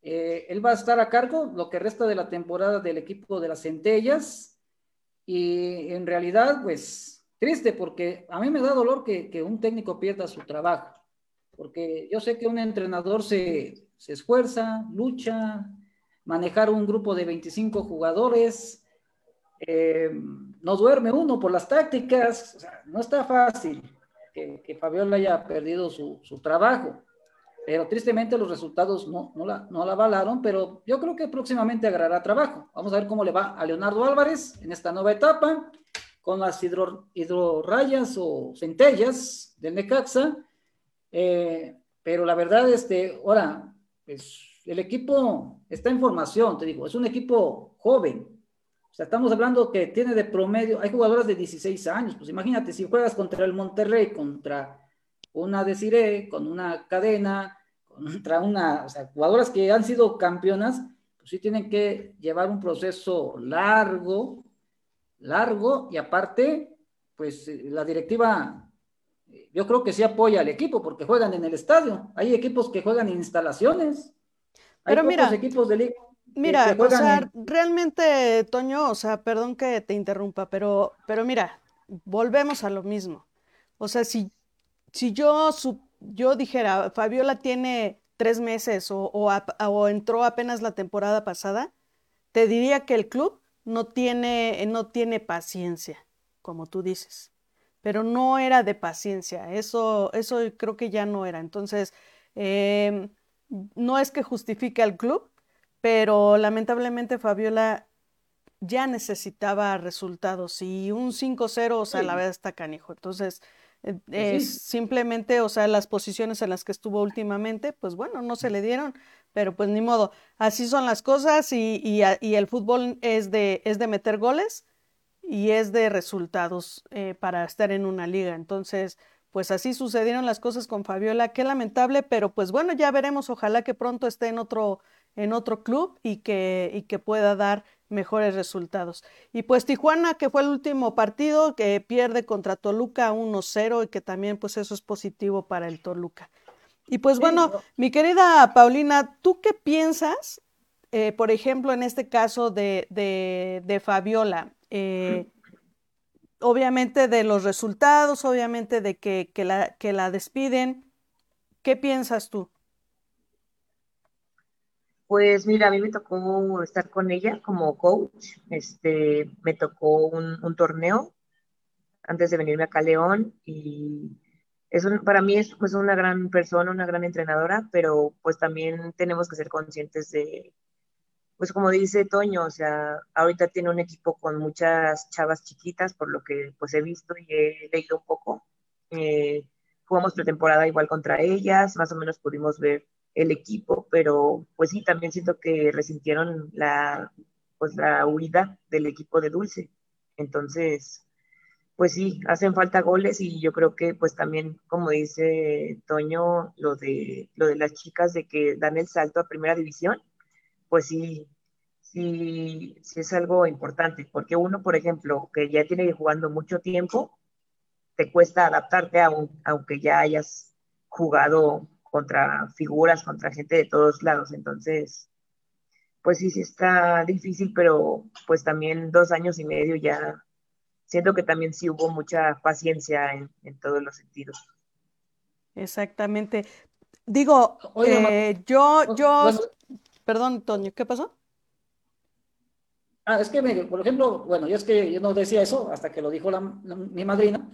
Eh, él va a estar a cargo lo que resta de la temporada del equipo de las Centellas y en realidad, pues, triste porque a mí me da dolor que, que un técnico pierda su trabajo, porque yo sé que un entrenador se, se esfuerza, lucha, manejar un grupo de 25 jugadores, eh, no duerme uno por las tácticas, no está fácil que, Fabiola haya perdido su, trabajo, pero tristemente los resultados no, no, la, no la avalaron, pero yo creo que próximamente agarrará trabajo. Vamos a ver cómo le va a Leonardo Álvarez en esta nueva etapa, con las hidro, hidrorrayas o centellas del Necaxa, eh, pero la verdad, este, ahora, pues el equipo está en formación, te digo, es un equipo joven. O sea, estamos hablando que tiene de promedio, hay jugadoras de 16 años, pues imagínate, si juegas contra el Monterrey, contra una Desiree, con una cadena, contra una, o sea, jugadoras que han sido campeonas, pues sí tienen que llevar un proceso largo, largo, y aparte, pues la directiva, yo creo que sí apoya al equipo porque juegan en el estadio. Hay equipos que juegan en instalaciones. Pero mira, equipos de Mira, o sea, realmente, Toño, o sea, perdón que te interrumpa, pero, pero mira, volvemos a lo mismo. O sea, si, si yo, yo dijera, Fabiola tiene tres meses o, o, entró apenas la temporada pasada, te diría que el club no tiene, no tiene paciencia, como tú dices. Pero no era de paciencia, eso, eso creo que ya no era. Entonces, eh, no es que justifique al club, pero lamentablemente Fabiola ya necesitaba resultados y un 5-0, o sea, la verdad está canijo. Entonces, eh, pues es simplemente, o sea, las posiciones en las que estuvo últimamente, pues bueno, no se le dieron, pero pues ni modo, así son las cosas y, y, el fútbol es de, es de meter goles y es de resultados eh, para estar en una liga. Entonces, pues así sucedieron las cosas con Fabiola, qué lamentable, pero pues bueno, ya veremos, ojalá que pronto esté en otro, en otro club y que, y que pueda dar mejores resultados. Y pues Tijuana, que fue el último partido, que pierde contra Toluca 1-0 y que también pues eso es positivo para el Toluca. Y pues bueno, mi querida Paulina, ¿tú qué piensas, eh, por ejemplo, en este caso de, de, de Fabiola? Eh, obviamente de los resultados, obviamente de que, la, que la despiden. ¿Qué piensas tú? Pues mira, a mí me tocó estar con ella como coach. Este, me tocó un, torneo antes de venirme acá a León y es para mí es pues una gran persona, una gran entrenadora, pero pues también tenemos que ser conscientes de, pues como dice Toño, o sea, ahorita tiene un equipo con muchas chavas chiquitas, por lo que pues he visto y he leído un poco. Eh, jugamos pretemporada igual contra ellas, más o menos pudimos ver el equipo, pero pues sí, también siento que resintieron la, pues la huida del equipo de Dulce. Entonces, pues sí, hacen falta goles y yo creo que pues también, como dice Toño, lo de, lo de las chicas de que dan el salto a primera división, pues sí, sí, sí es algo importante, porque uno, por ejemplo, que ya tiene jugando mucho tiempo, te cuesta adaptarte aunque ya hayas jugado contra figuras, contra gente de todos lados, entonces, pues sí, sí está difícil, pero pues también dos años y medio ya siento que también sí hubo mucha paciencia en, todos los sentidos. Exactamente. Digo, eh, yo, yo, perdón, Toño, ¿qué pasó? Ah, es que, por ejemplo, bueno, yo es que yo no decía eso hasta que lo dijo mi madrina.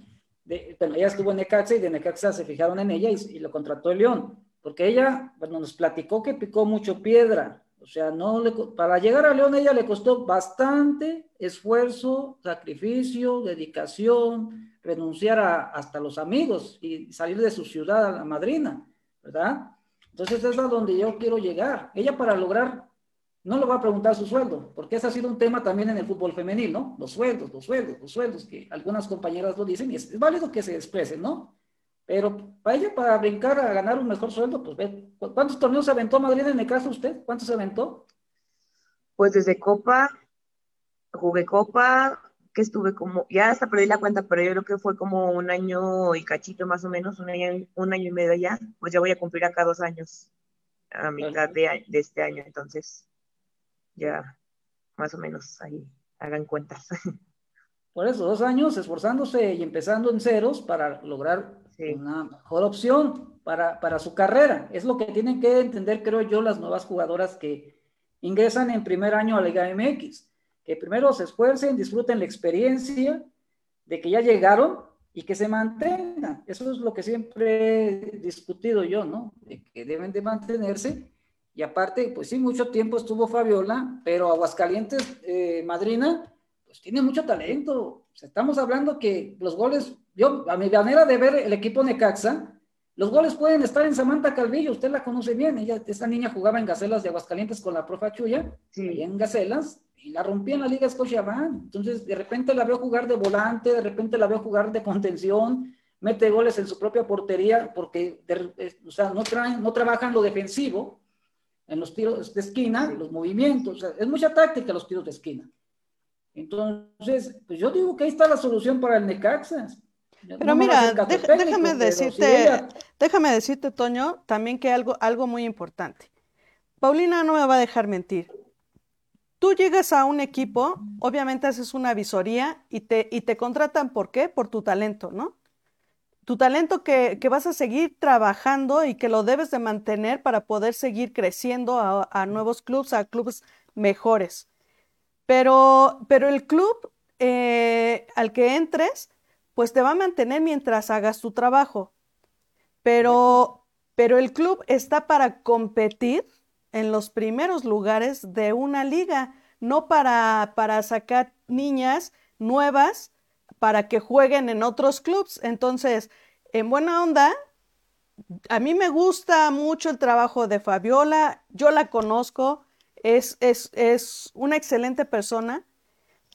Bueno, ella estuvo en Necaxa y de Necaxa se fijaron en ella y, lo contrató el León, porque ella, bueno, nos platicó que picó mucho piedra, o sea, no le, para llegar a León ella le costó bastante esfuerzo, sacrificio, dedicación, renunciar a, hasta los amigos y salir de su ciudad a la madrina, ¿verdad? Entonces es a donde yo quiero llegar. Ella para lograr, no le va a preguntar su sueldo, porque ese ha sido un tema también en el fútbol femenil, ¿no? Los sueldos, los sueldos, los sueldos, que algunas compañeras lo dicen y es, es válido que se expresen, ¿no? Pero para ella, para brincar a ganar un mejor sueldo, pues ve, ¿cuántos torneos se aventó Madrid en el caso usted? ¿Cuántos se aventó? Pues desde Copa, jugué Copa, que estuve como, ya hasta perdí la cuenta, pero yo creo que fue como un año y cachito más o menos, un año, un año y medio ya, pues ya voy a cumplir acá dos años, a mitad de, de este año, entonces ya más o menos ahí hagan cuentas. Por eso, dos años esforzándose y empezando en ceros para lograr una mejor opción para, para, su carrera. Es lo que tienen que entender, creo yo, las nuevas jugadoras que ingresan en primer año a la Liga MX. Que primero se esfuercen, disfruten la experiencia de que ya llegaron y que se mantengan. Eso es lo que siempre he discutido yo, ¿no? De que deben de mantenerse. Y aparte, pues sí, mucho tiempo estuvo Fabiola, pero Aguascalientes, eh, Madrina, pues tiene mucho talento. estamos hablando que los goles yo, a mi manera de ver el equipo Necaxa, los goles pueden estar en Samantha Calvillo, usted la conoce bien, ella, esa niña jugaba en Gacelas de Aguascalientes con la profa Chuya, sí. en Gacelas, y la rompía en la Liga Scotiabank. Entonces, de repente la veo jugar de volante, de repente la veo jugar de contención, mete goles en su propia portería, porque, o sea, no, traen, no trabajan lo defensivo en los tiros de esquina, los movimientos, es mucha táctica los tiros de esquina. Entonces, pues yo digo que ahí está la solución para el Necaxa. Pero mira, déjame decirte, déjame decirte, Toño, también que algo, algo muy importante. Paulina no me va a dejar mentir. Tú llegas a un equipo, obviamente haces una visoría y te, y te contratan, ¿por qué? Por tu talento, ¿no? Tu talento que, que, vas a seguir trabajando y que lo debes de mantener para poder seguir creciendo a, nuevos clubes, a clubes mejores. Pero, pero el club eh, al que entres pues te va a mantener mientras hagas tu trabajo. Pero, pero el club está para competir en los primeros lugares de una liga, no para, para sacar niñas nuevas para que jueguen en otros clubs. Entonces, en buena onda, a mí me gusta mucho el trabajo de Fabiola, yo la conozco, es, es, es una excelente persona,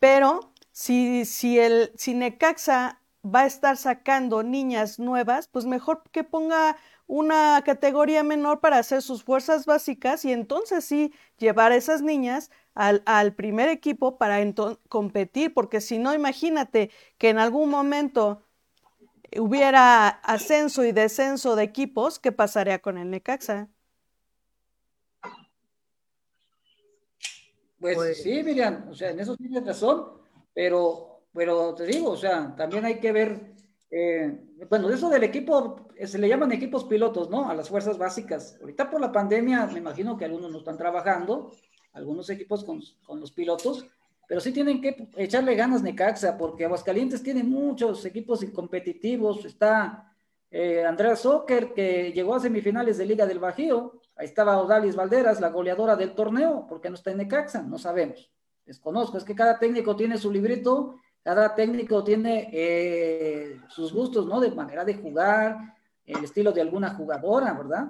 pero si, si el si Necaxa va a estar sacando niñas nuevas, pues mejor que ponga una categoría menor para hacer sus fuerzas básicas y entonces sí llevar a esas niñas al, al primer equipo para competir, porque si no, imagínate que en algún momento hubiera ascenso y descenso de equipos, ¿qué pasaría con el Necaxa? Pues, pues sí, Miriam, o sea, en eso tienes razón, pero pero te digo, o sea, también hay que ver, eh, bueno, eso del equipo, eh, se le llaman equipos pilotos, ¿no? A las fuerzas básicas. Ahorita por la pandemia, me imagino que algunos no están trabajando, algunos equipos con, con los pilotos, pero sí tienen que echarle ganas Necaxa, porque Aguascalientes tiene muchos equipos competitivos. Está eh, Andrea Soccer, que llegó a semifinales de Liga del Bajío. Ahí estaba Odalis Valderas, la goleadora del torneo. ¿Por qué no está en Necaxa? No sabemos. Desconozco. Es que cada técnico tiene su librito cada técnico tiene eh, sus gustos, ¿no? De manera de jugar, el estilo de alguna jugadora, ¿verdad?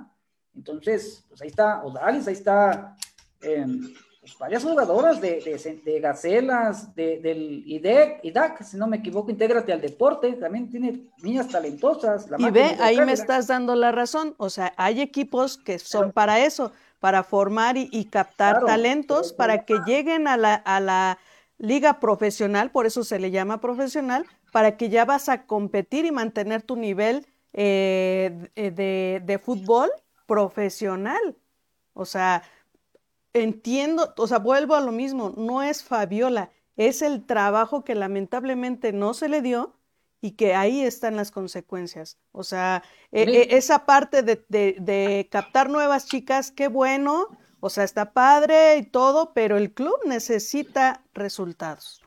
Entonces, pues ahí está Odalis, ahí está em, pues, varias jugadoras de, de, de Gacelas, de, del IDEC, IDAC, si no me equivoco, intégrate al deporte, también tiene niñas talentosas. y ve, ahí me estás dando la razón, o sea, hay equipos que son para eso, para formar y, captar talentos para que lleguen a la, a la liga profesional, por eso se le llama profesional, para que ya vas a competir y mantener tu nivel eh, de, de fútbol profesional. O sea, entiendo, o sea, vuelvo a lo mismo, no es Fabiola, es el trabajo que lamentablemente no se le dio y que ahí están las consecuencias. O sea, e, e, esa parte de, captar nuevas chicas, qué bueno, o sea, está padre y todo, pero el club necesita resultados.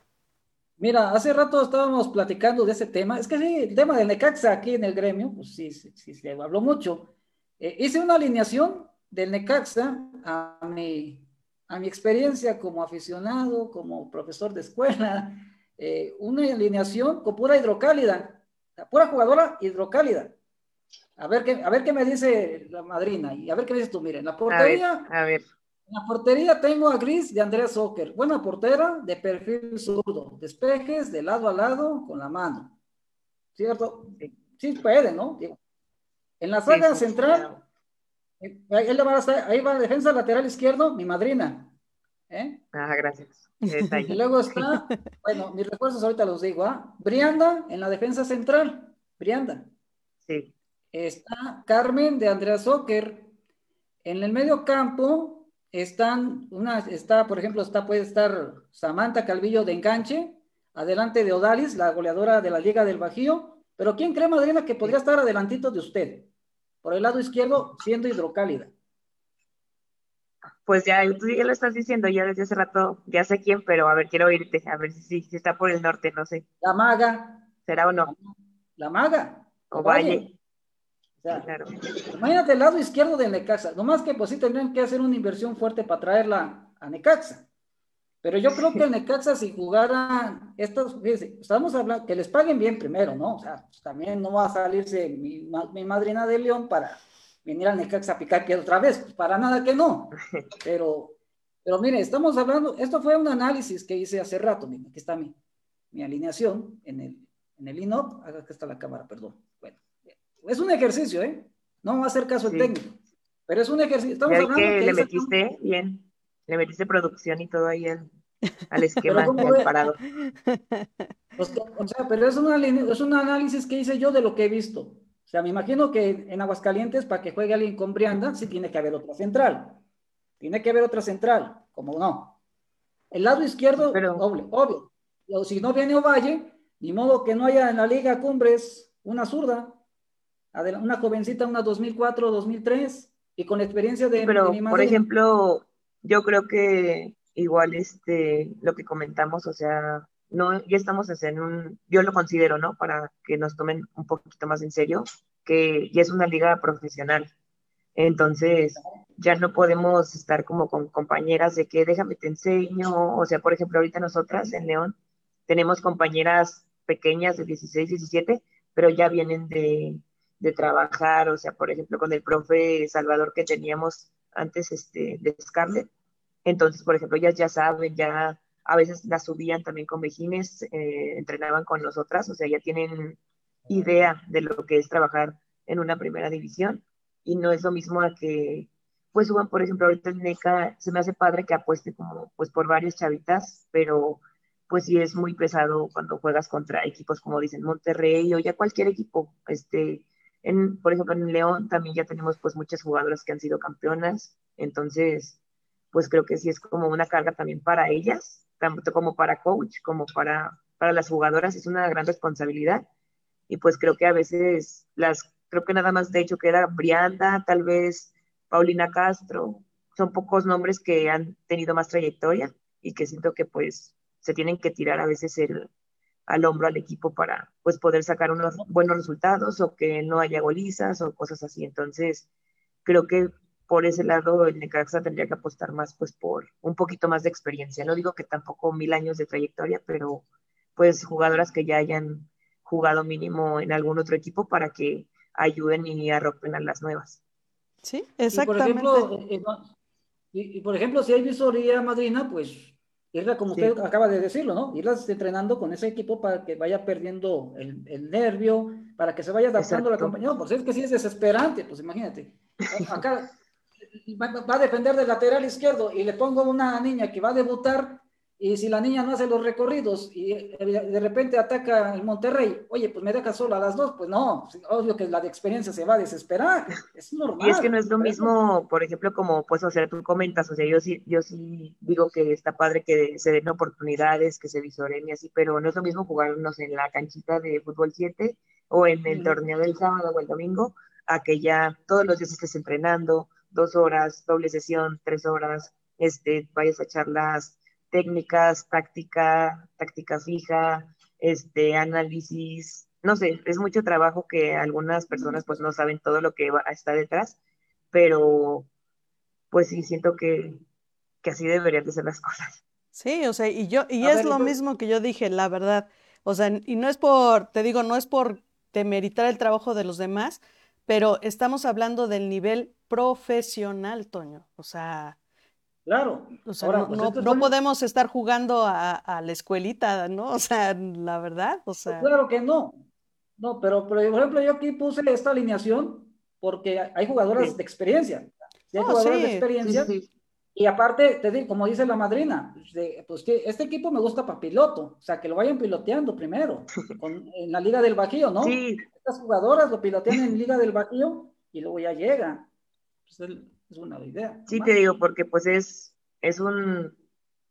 Mira, hace rato estábamos platicando de ese tema. Es que sí, el tema del Necaxa aquí en el gremio, pues sí, sí, se habló mucho. Eh, hice una alineación del Necaxa a mi, a mi experiencia como aficionado, como profesor de escuela, eh, una alineación con pura hidrocálida, pura jugadora hidrocálida. A ver qué, a ver qué me dice la madrina y a ver qué me dices tú. Miren, la portería. A ver, En la portería tengo a Gris de Andrea Soccer, buena portera de perfil zurdo, despejes de lado a lado con la mano. ¿Cierto? Sí, puede, ¿no? En la saga central, Ahí, va, ahí va defensa lateral izquierdo, mi madrina. ¿eh? Ah, gracias. y luego está, bueno, mis refuerzos ahorita los digo, ¿ah? Brianda en la defensa central, Brianda. Sí. Está Carmen de Andrea Soccer. En el medio campo están, una, está, por ejemplo, está, puede estar Samantha Calvillo de enganche, adelante de Odalis, la goleadora de la Liga del Bajío. Pero ¿quién cree, madrina, que podría estar adelantito de usted? por el lado izquierdo siendo hidrocálida. Pues ya, tú ya lo estás diciendo, ya desde hace rato, ya sé quién, pero a ver, quiero oírte, a ver si, si está por el norte, no sé. La maga. ¿Será o no? La maga. O Valle. Claro. Imagínate el lado izquierdo de Necaxa, nomás que pues sí tendrían que hacer una inversión fuerte para traerla a Necaxa. Pero yo creo que el Necaxa, si jugara estos, fíjense, estamos hablando que les paguen bien primero, ¿no? O sea, pues, también no va a salirse mi, mi, madrina de León para venir al Necaxa a picar piedra otra vez, pues, para nada que no. Pero, pero mire, estamos hablando, esto fue un análisis que hice hace rato, miren, aquí está mi, mi alineación en el, en el INOP, acá está la cámara, perdón. Es un ejercicio, ¿eh? No va a hacer caso el técnico, pero es un ejercicio. Estamos hablando que, le metiste bien le metiste producción y todo ahí al, esquema del parado. o sea, pero es, es un análisis que hice yo de lo que he visto. O sea, me imagino que en Aguascalientes, para que juegue alguien con Brianda, sí tiene que haber otra central. Tiene que haber otra central, como no. El lado izquierdo, pero, obvio, obvio. O si no viene Ovalle, ni modo que no haya en la Liga Cumbres una zurda, una jovencita, una 2004, 2003, y con experiencia de... Pero, por ejemplo, yo creo que igual este, lo que comentamos, o sea, no, ya estamos en un, yo lo considero, ¿no? Para que nos tomen un poquito más en serio, que ya es una liga profesional. Entonces, ya no podemos estar como con compañeras de que déjame te enseño, o sea, por ejemplo, ahorita nosotras en León tenemos compañeras pequeñas de 16, 17, pero ya vienen de, de trabajar, o sea, por ejemplo, con el profe Salvador que teníamos antes este, de Scarlett. Entonces, por ejemplo, ellas ya saben, ya a veces las subían también con Vejines, eh, entrenaban con nosotras, o sea, ya tienen idea de lo que es trabajar en una primera división y no es lo mismo a que pues suban, por ejemplo, ahorita el NECA, se me hace padre que apueste como pues por varias chavitas, pero pues sí es muy pesado cuando juegas contra equipos como dicen Monterrey o ya cualquier equipo, este, por ejemplo, en León también ya tenemos pues muchas jugadoras que han sido campeonas, entonces pues creo que sí es como una carga también para ellas, tanto como para coach, como para, para las jugadoras, es una gran responsabilidad. Y pues creo que a veces las, creo que nada más de hecho que era Brianda, tal vez Paulina Castro, son pocos nombres que han tenido más trayectoria y que siento que pues se tienen que tirar a veces el, al hombro al equipo para pues poder sacar unos buenos resultados o que no haya golizas o cosas así. Entonces, creo que por ese lado el Necaxa tendría que apostar más pues por un poquito más de experiencia. No digo que tampoco mil años de trayectoria, pero pues jugadoras que ya hayan jugado mínimo en algún otro equipo para que ayuden y arropen a las nuevas. Sí, exactamente. por ejemplo, Y, por ejemplo, si hay visoría madrina, pues irla, como usted acaba de decirlo, ¿no? Irlas entrenando con ese equipo para que vaya perdiendo el, nervio, para que se vaya adaptando a la compañía. No, pues es que sí es desesperante, pues imagínate. Acá va a defender del lateral izquierdo y le pongo una niña que va a debutar y si la niña no hace los recorridos y eh, de repente ataca el Monterrey, oye, pues me deja solo a las dos, pues no, obvio que la de experiencia se va a desesperar, es normal. Y es que no es lo mismo, por ejemplo, como pues, o sea, tú comentas, o sea, yo sí, yo sí digo que está padre que se den oportunidades, que se visoren y así, pero no es lo mismo jugarnos en la canchita de fútbol 7 o en el torneo del sábado o el domingo, a que ya todos los días estés entrenando, dos horas, doble sesión, tres horas, este, vayas a charlas técnicas, táctica, táctica fija, este, análisis, no sé, es mucho trabajo que algunas personas pues no saben todo lo que va, está detrás, pero pues sí siento que, que así deberían de ser las cosas. Sí, o sea, y yo, y es lo mismo que yo dije, la verdad. O sea, y no es por, te digo, no es por demeritar el trabajo de los demás, pero estamos hablando del nivel profesional, Toño. O sea, Claro. Pues, no, podemos estar jugando a, la escuelita, ¿no? O sea, la verdad, o sea. Claro que no. No, pero, por ejemplo, yo aquí puse esta alineación porque hay jugadoras de experiencia. Hay jugadoras de experiencia. y aparte, te digo, como dice la madrina, pues que este equipo me gusta para piloto, o sea, que lo vayan piloteando primero, en la Liga del Bajío, ¿no? Estas jugadoras lo pilotean en Liga del Bajío y luego ya llegan. Pues es una idea. Sí, te digo, porque pues es, es un,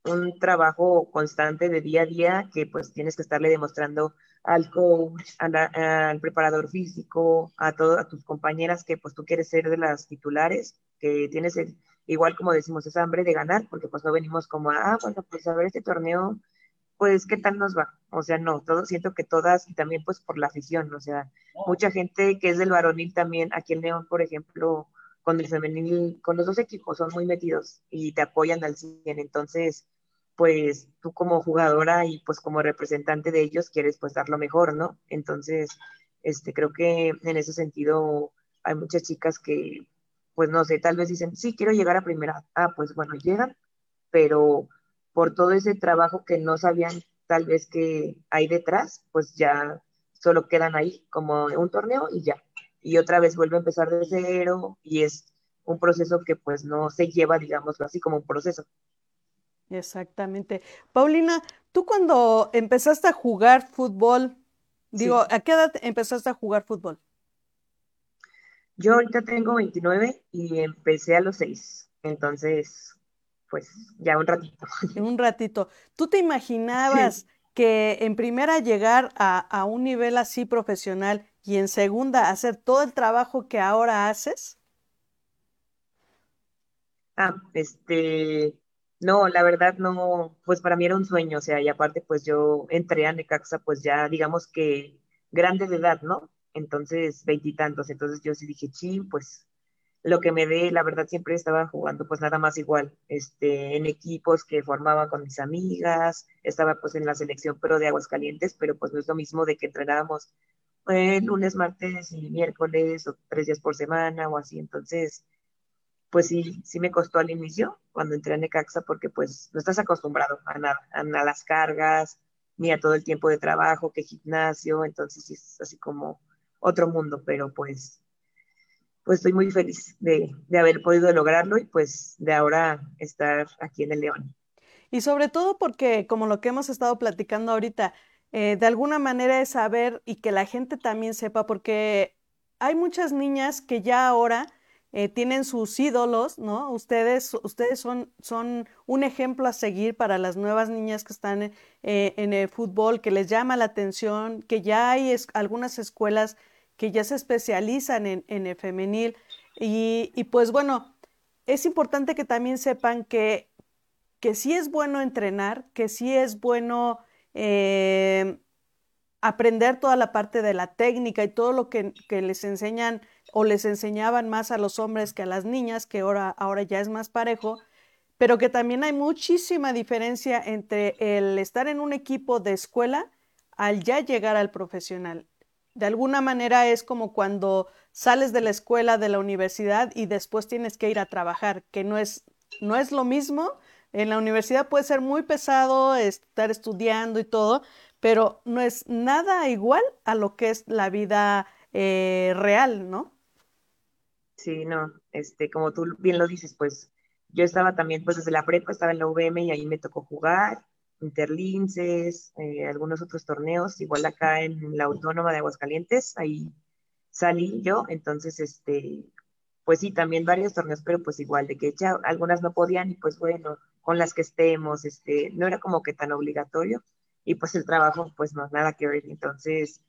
un trabajo constante de día a día que pues tienes que estarle demostrando al coach, al preparador físico, a todas a tus compañeras que pues tú quieres ser de las titulares, que tienes igual como decimos, esa hambre de ganar, porque pues no venimos como, ah, bueno, pues a ver este torneo, pues qué tal nos va. O sea, no, todo, siento que todas, y también pues por la afición, o sea, mucha gente que es del varonil también, aquí en León, por ejemplo, con el femenil, con los dos equipos son muy metidos y te apoyan al 100. Entonces, pues tú como jugadora y pues como representante de ellos quieres pues dar lo mejor, ¿no? Entonces, este, creo que en ese sentido hay muchas chicas que, pues no sé, tal vez dicen, sí, quiero llegar a primera. Ah, pues bueno, llegan, pero por todo ese trabajo que no sabían tal vez que hay detrás, pues ya solo quedan ahí como un torneo y ya y otra vez vuelve a empezar de cero y es un proceso que pues no se lleva, digamos, así como un proceso. Exactamente. Paulina, tú cuando empezaste a jugar fútbol, digo, ¿a qué edad empezaste a jugar fútbol? Yo ahorita tengo 29 y empecé a los 6, entonces, pues ya un ratito. Un ratito. ¿Tú te imaginabas que en primera llegar a, a un nivel así profesional y en segunda hacer todo el trabajo que ahora haces? Ah, este, no, la verdad no, pues para mí era un sueño, o sea, y aparte pues yo entré a Necaxa pues ya digamos que grande de edad, ¿no? Entonces, veintitantos, entonces yo sí dije, sí, pues lo que me dé, la verdad siempre estaba jugando pues nada más igual, este, en equipos que formaba con mis amigas, estaba pues en la selección pero de Aguascalientes, pero pues no es lo mismo de que entrenábamos lunes, martes y miércoles o tres días por semana o así. Entonces, pues sí, sí me costó al inicio cuando entré a Necaxa porque pues no estás acostumbrado a nada, a, las cargas, ni a todo el tiempo de trabajo, que gimnasio, entonces es así como otro mundo, pero pues, pues estoy muy feliz de, de haber podido lograrlo y pues de ahora estar aquí en el León. Y sobre todo porque, como lo que hemos estado platicando ahorita, eh, de alguna manera es saber y que la gente también sepa, porque hay muchas niñas que ya ahora eh, tienen sus ídolos, ¿no? Ustedes, ustedes son, son un ejemplo a seguir para las nuevas niñas que están eh, en el fútbol, que les llama la atención, que ya hay algunas escuelas que ya se especializan en, el femenil. Y, y, pues bueno, es importante que también sepan que, que sí es bueno entrenar, que sí es bueno eh, aprender toda la parte de la técnica y todo lo que, les enseñan o les enseñaban más a los hombres que a las niñas, que ahora, ahora ya es más parejo, pero que también hay muchísima diferencia entre el estar en un equipo de escuela al ya llegar al profesional. De alguna manera es como cuando sales de la escuela, de la universidad y después tienes que ir a trabajar, que no es no es lo mismo. En la universidad puede ser muy pesado estar estudiando y todo, pero no es nada igual a lo que es la vida eh, real, ¿no? Sí, no, este, como tú bien lo dices, pues yo estaba también, pues desde la prepa estaba en la UVM y ahí me tocó jugar, interlinces, eh, algunos otros torneos, igual acá en la Autónoma de Aguascalientes, ahí salí yo, entonces, este, pues sí, también varios torneos, pero pues igual, de que ya algunas no podían y pues bueno, con las que estemos, este, no era como que tan obligatorio y pues el trabajo, pues no, nada que ver, entonces,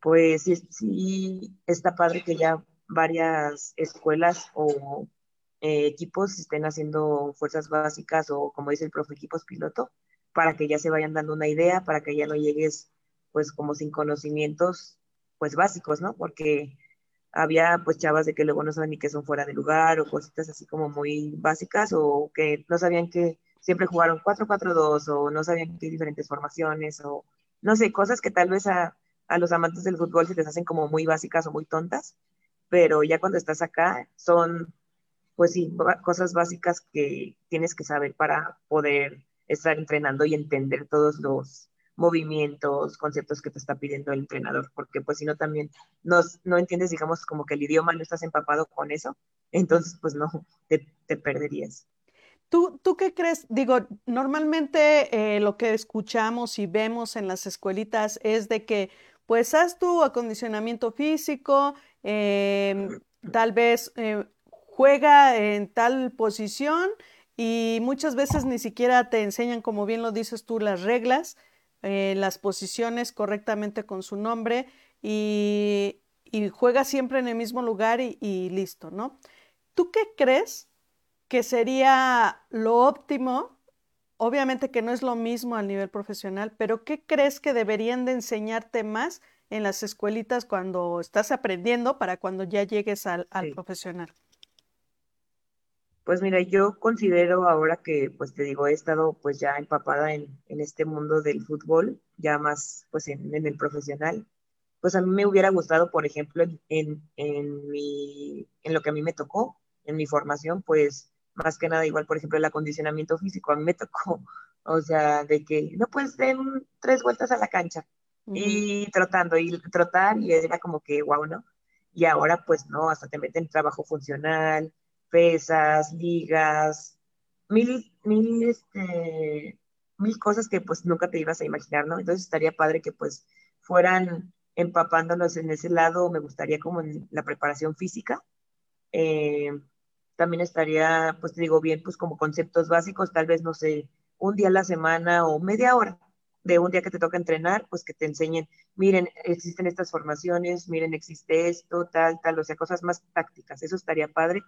pues sí, sí está padre que ya varias escuelas o eh, equipos estén haciendo fuerzas básicas o como dice el profe, equipos piloto, para que ya se vayan dando una idea, para que ya no llegues pues como sin conocimientos pues básicos, ¿no? Porque había pues chavas de que luego no saben ni que son fuera de lugar o cositas así como muy básicas o que no sabían que siempre jugaron 4-4-2 o no sabían que hay diferentes formaciones o no sé, cosas que tal vez a, a los amantes del fútbol se les hacen como muy básicas o muy tontas, pero ya cuando estás acá son pues sí, cosas básicas que tienes que saber para poder estar entrenando y entender todos los movimientos, conceptos que te está pidiendo el entrenador, porque pues si no también no, no entiendes, digamos, como que el idioma no estás empapado con eso, entonces pues no, te, te perderías. ¿Tú, ¿Tú qué crees? Digo, normalmente eh, lo que escuchamos y vemos en las escuelitas es de que pues haz tu acondicionamiento físico, em, tal vez eh, juega en tal posición y muchas veces ni siquiera te enseñan, como bien lo dices tú, las reglas, eh, las posiciones correctamente con su nombre y, juega siempre en el mismo lugar y, y listo, ¿no? ¿Tú qué crees que sería lo óptimo? Obviamente que no es lo mismo al nivel profesional, pero ¿qué crees que deberían de enseñarte más en las escuelitas cuando estás aprendiendo para cuando ya llegues al, al profesional? Pues mira, yo considero ahora que, pues te digo, he estado pues ya empapada en, en este mundo del fútbol, ya más pues en, en, el profesional, pues a mí me hubiera gustado, por ejemplo, en, en, mi, en lo que a mí me tocó, en mi formación, pues más que nada igual, por ejemplo, el acondicionamiento físico, a mí me tocó, o sea, de que no puedes dar tres vueltas a la cancha y trotando y trotar y era como que wow, ¿no? Y ahora pues no, hasta te meten trabajo funcional, pesas, ligas, mil, mil, este, mil cosas que pues nunca te ibas a imaginar, ¿no? Entonces estaría padre que pues fueran empapándonos en ese lado, me gustaría como en la preparación física. Eh, también estaría, pues te digo bien, pues como conceptos básicos, tal vez, no sé, un día a la semana o media hora de un día que te toca entrenar, pues que te enseñen, miren, existen estas formaciones, miren, existe esto, tal, tal, o sea, cosas más tácticas. Eso estaría padre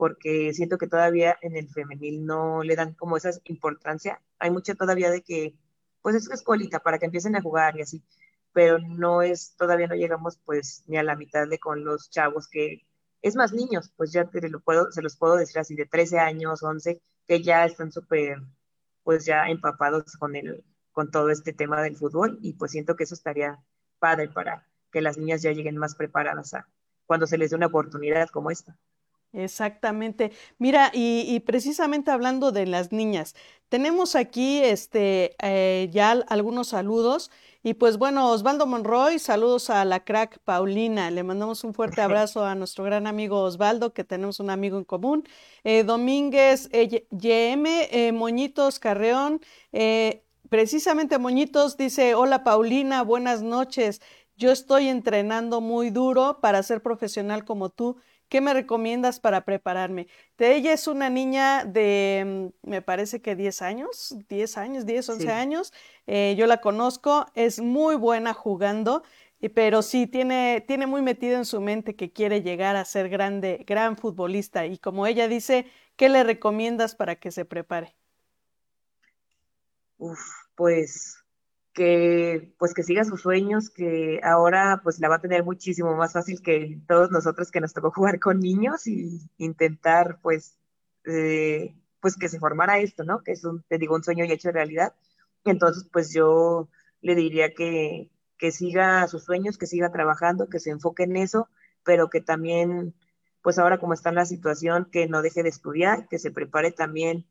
porque siento que todavía en el femenil no le dan como esa importancia. Hay mucha todavía de que, pues es escuelita para que empiecen a jugar y así, pero no es, todavía no llegamos pues ni a la mitad de con los chavos que, es más niños, pues ya lo puedo, se los puedo decir así, de 13 años, 11, que ya están súper, pues ya empapados con el, con todo este tema del fútbol y pues siento que eso estaría padre para que las niñas ya lleguen más preparadas a cuando se les dé una oportunidad como esta. Exactamente. Mira, y, precisamente hablando de las niñas, tenemos aquí este, eh, ya algunos saludos. Y pues bueno, Osvaldo Monroy, saludos a la crack Paulina. Le mandamos un fuerte abrazo a nuestro gran amigo Osvaldo, que tenemos un amigo en común. Eh, Domínguez eh, YM, eh, Moñitos Carreón. precisamente Moñitos dice, hola Paulina, buenas noches. Yo estoy entrenando muy duro para ser profesional como tú. ¿Qué me recomiendas para prepararme? De ella es una niña de, mm, me parece que 10 años, 10 años, 10, 11 años. Eh, yo la conozco, es muy buena jugando, pero sí tiene, tiene muy metido en su mente que quiere llegar a ser grande, gran futbolista. Y como ella dice, ¿qué le recomiendas para que se prepare? Uf, pues que pues que siga sus sueños, que ahora pues la va a tener muchísimo más fácil que todos nosotros que nos tocó jugar con niños y intentar pues eh, pues que se formara esto, ¿no? Que es un, te digo, un sueño y hecho realidad. Entonces pues yo le diría que, que siga sus sueños, que siga trabajando, que se enfoque en eso, pero que también pues ahora como está en la situación, que no deje de estudiar, que se prepare también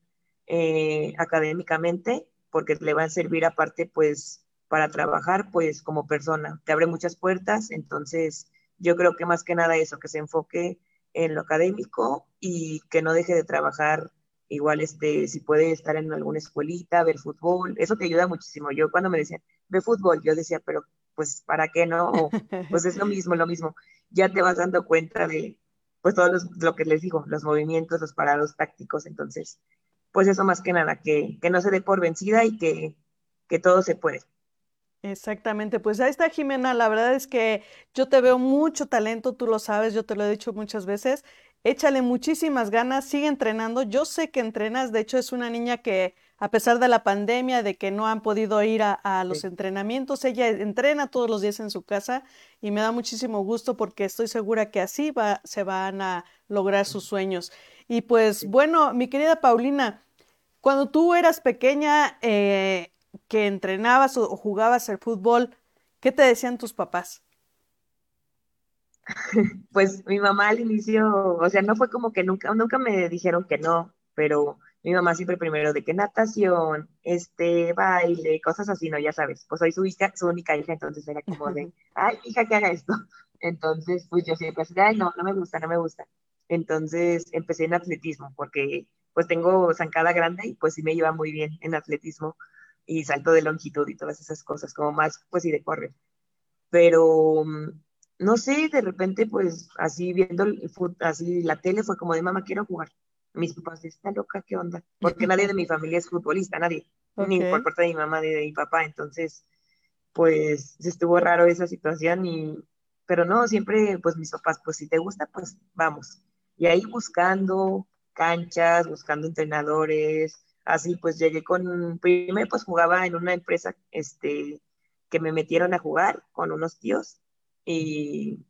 eh, académicamente, porque le va a servir aparte, pues, para trabajar, pues, como persona. Te abre muchas puertas, entonces yo creo que más que nada eso, que se enfoque en lo académico y que no deje de trabajar igual este, si puede estar en alguna escuelita, ver fútbol, eso te ayuda muchísimo. Yo cuando me decían, ve fútbol, yo decía, pero pues, ¿para qué no? pues es lo mismo, lo mismo. Ya te vas dando cuenta de, pues, todo lo que les digo, los movimientos, los parados tácticos, entonces, pues eso más que nada, que, que no se dé por vencida y que, que todo se puede. Exactamente, pues ahí está Jimena, la verdad es que yo te veo mucho talento, tú lo sabes, yo te lo he dicho muchas veces, échale muchísimas ganas, sigue entrenando, yo sé que entrenas, de hecho es una niña que a pesar de la pandemia, de que no han podido ir a, los entrenamientos, ella entrena todos los días en su casa y me da muchísimo gusto porque estoy segura que así va, se van a lograr sus sueños. Y pues bueno, mi querida Paulina, cuando tú eras pequeña, eh, que entrenabas o, jugabas el fútbol, ¿qué te decían tus papás? Pues mi mamá al inicio, o sea, no fue como que nunca, nunca me dijeron que no, pero mi mamá siempre primero de que natación, este, baile, cosas así, ¿no? Ya sabes, pues soy su hija, su única hija, entonces era como de, ay, hija, que haga esto. Entonces, pues yo siempre así, ay, no, no me gusta, no me gusta. Entonces empecé en atletismo, porque pues tengo zancada grande y pues sí me iba muy bien en atletismo y salto de longitud y todas esas cosas, como más, pues sí, de correr. Pero, mm, no sé, de repente, pues así viendo así la tele fue como de, mamá, quiero jugar. Mis papás, está loca, ¿qué onda? Porque nadie de mi familia es futbolista, nadie, ni por parte de mi mamá ni de mi papá. Entonces, pues estuvo raro esa situación y, pero no, siempre, pues mis papás, pues si te gusta, pues vamos. Y ahí buscando canchas, buscando entrenadores, así pues llegué con, primero pues jugaba en una empresa este, que me metieron a jugar con unos tíos y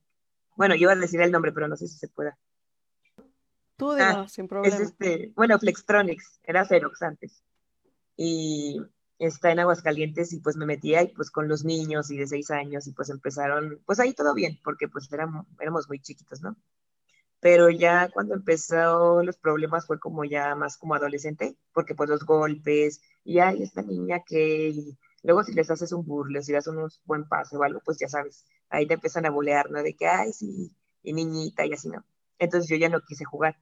bueno, yo iba a decir el nombre, pero no sé si se pueda. Tú ah, sin problema. Es este, bueno, Flextronics, era Xerox antes. Y está en Aguascalientes y pues me metía y pues con los niños y de seis años y pues empezaron, pues ahí todo bien, porque pues éramos, éramos muy chiquitos, ¿no? Pero ya cuando empezó los problemas fue como ya más como adolescente, porque pues los golpes, y hay esta niña que, luego si les haces un burle, si das un buen pase o algo, pues ya sabes, ahí te empiezan a bolear, ¿no? De que, ay, sí, y niñita y así, ¿no? Entonces yo ya no quise jugar.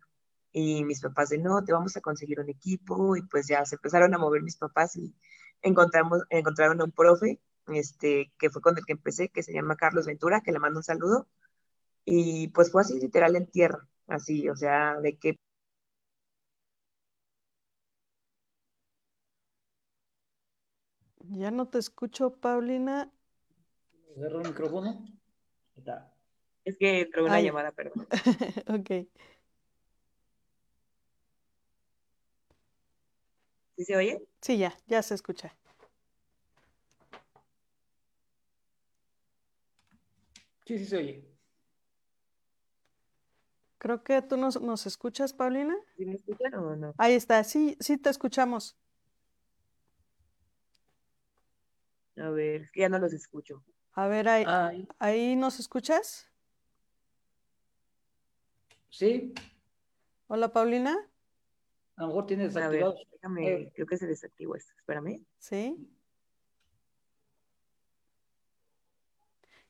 Y mis papás de, no, te vamos a conseguir un equipo, y pues ya se empezaron a mover mis papás y encontramos, encontraron a un profe, este, que fue con el que empecé, que se llama Carlos Ventura, que le mando un saludo, y pues fue así literal en tierra, así, o sea, de que... Ya no te escucho, Paulina. Cerro el micrófono. Es que entró una llamada, perdón. ok. ¿Sí se oye? Sí, ya, ya se escucha. Sí, sí se oye. Creo que tú nos, nos escuchas, Paulina. ¿Sí me escuchan o no? Ahí está, sí, sí te escuchamos. A ver, es que ya no los escucho. A ver, ahí, ahí nos escuchas. Sí. Hola, Paulina. A lo mejor tienes desactivado. déjame, eh. creo que se desactivó esto. Espérame. Sí.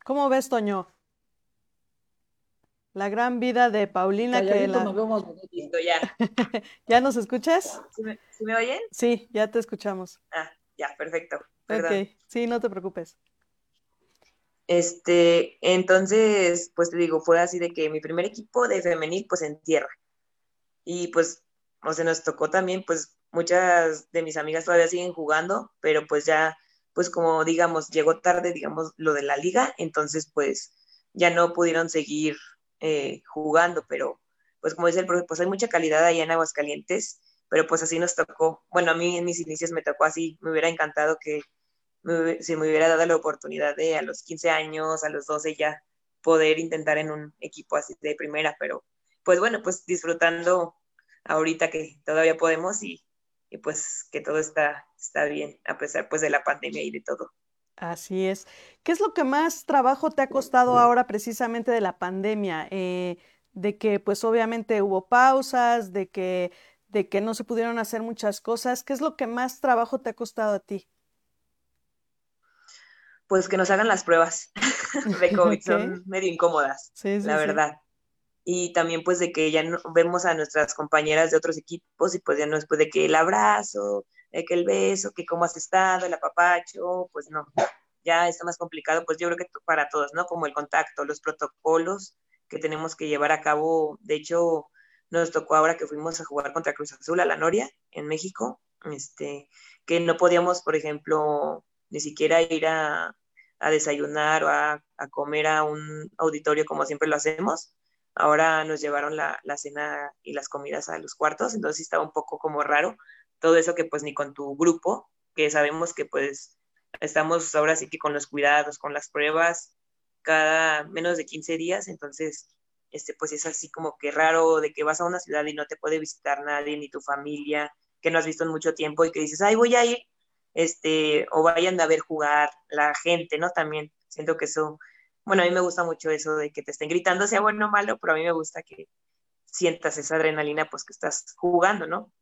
¿Cómo ves, Toño? La gran vida de Paulina que la... nos vemos ya. ¿Ya nos escuchas? ¿Sí me, oyen? Sí, ya te escuchamos. Ah, ya, perfecto. Ok, sí, no te preocupes. Este, entonces, pues te digo, fue así de que mi primer equipo de femenil, pues en tierra. Y pues, o sea, nos tocó también, pues muchas de mis amigas todavía siguen jugando, pero pues ya, pues como digamos, llegó tarde, digamos, lo de la liga, entonces pues ya no pudieron seguir eh, jugando, pero pues como dice el profe, pues hay mucha calidad allá en Aguascalientes, pero pues así nos tocó. Bueno, a mí en mis inicios me tocó así, me hubiera encantado que me, me hubiera dado la oportunidad de a los 15 años, a los 12 ya poder intentar en un equipo así de primera, pero pues bueno, pues disfrutando ahorita que todavía podemos y, y pues que todo está, está bien a pesar pues de la pandemia y de todo. Así es. ¿Qué es lo que más trabajo te ha costado ahora precisamente de la pandemia? Eh, de que pues obviamente hubo pausas, de que, de que no se pudieron hacer muchas cosas. ¿Qué es lo que más trabajo te ha costado a ti? Pues que nos hagan las pruebas de COVID, son medio incómodas, la verdad. Y también pues de que ya no, vemos a nuestras compañeras de otros equipos y pues ya no después de que el abrazo, de que el beso, que cómo has estado, el apapacho, pues no, ya está más complicado, pues yo creo que para todos, ¿no? Como el contacto, los protocolos que tenemos que llevar a cabo. De hecho, nos tocó ahora que fuimos a jugar contra Cruz Azul a la Noria, en México, este, que no podíamos, por ejemplo, ni siquiera ir a, desayunar o a, comer a un auditorio como siempre lo hacemos. Ahora nos llevaron la, cena y las comidas a los cuartos, entonces estaba un poco como raro todo eso que pues ni con tu grupo, que sabemos que pues estamos ahora sí que con los cuidados, con las pruebas, cada menos de 15 días, entonces, este, pues es así como que raro de que vas a una ciudad y no te puede visitar nadie, ni tu familia, que no has visto en mucho tiempo y que dices, ay, voy a ir, este, o vayan a ver jugar la gente, ¿no? También siento que eso, bueno, a mí me gusta mucho eso de que te estén gritando, sea bueno o malo, pero a mí me gusta que sientas esa adrenalina, pues que estás jugando, ¿no?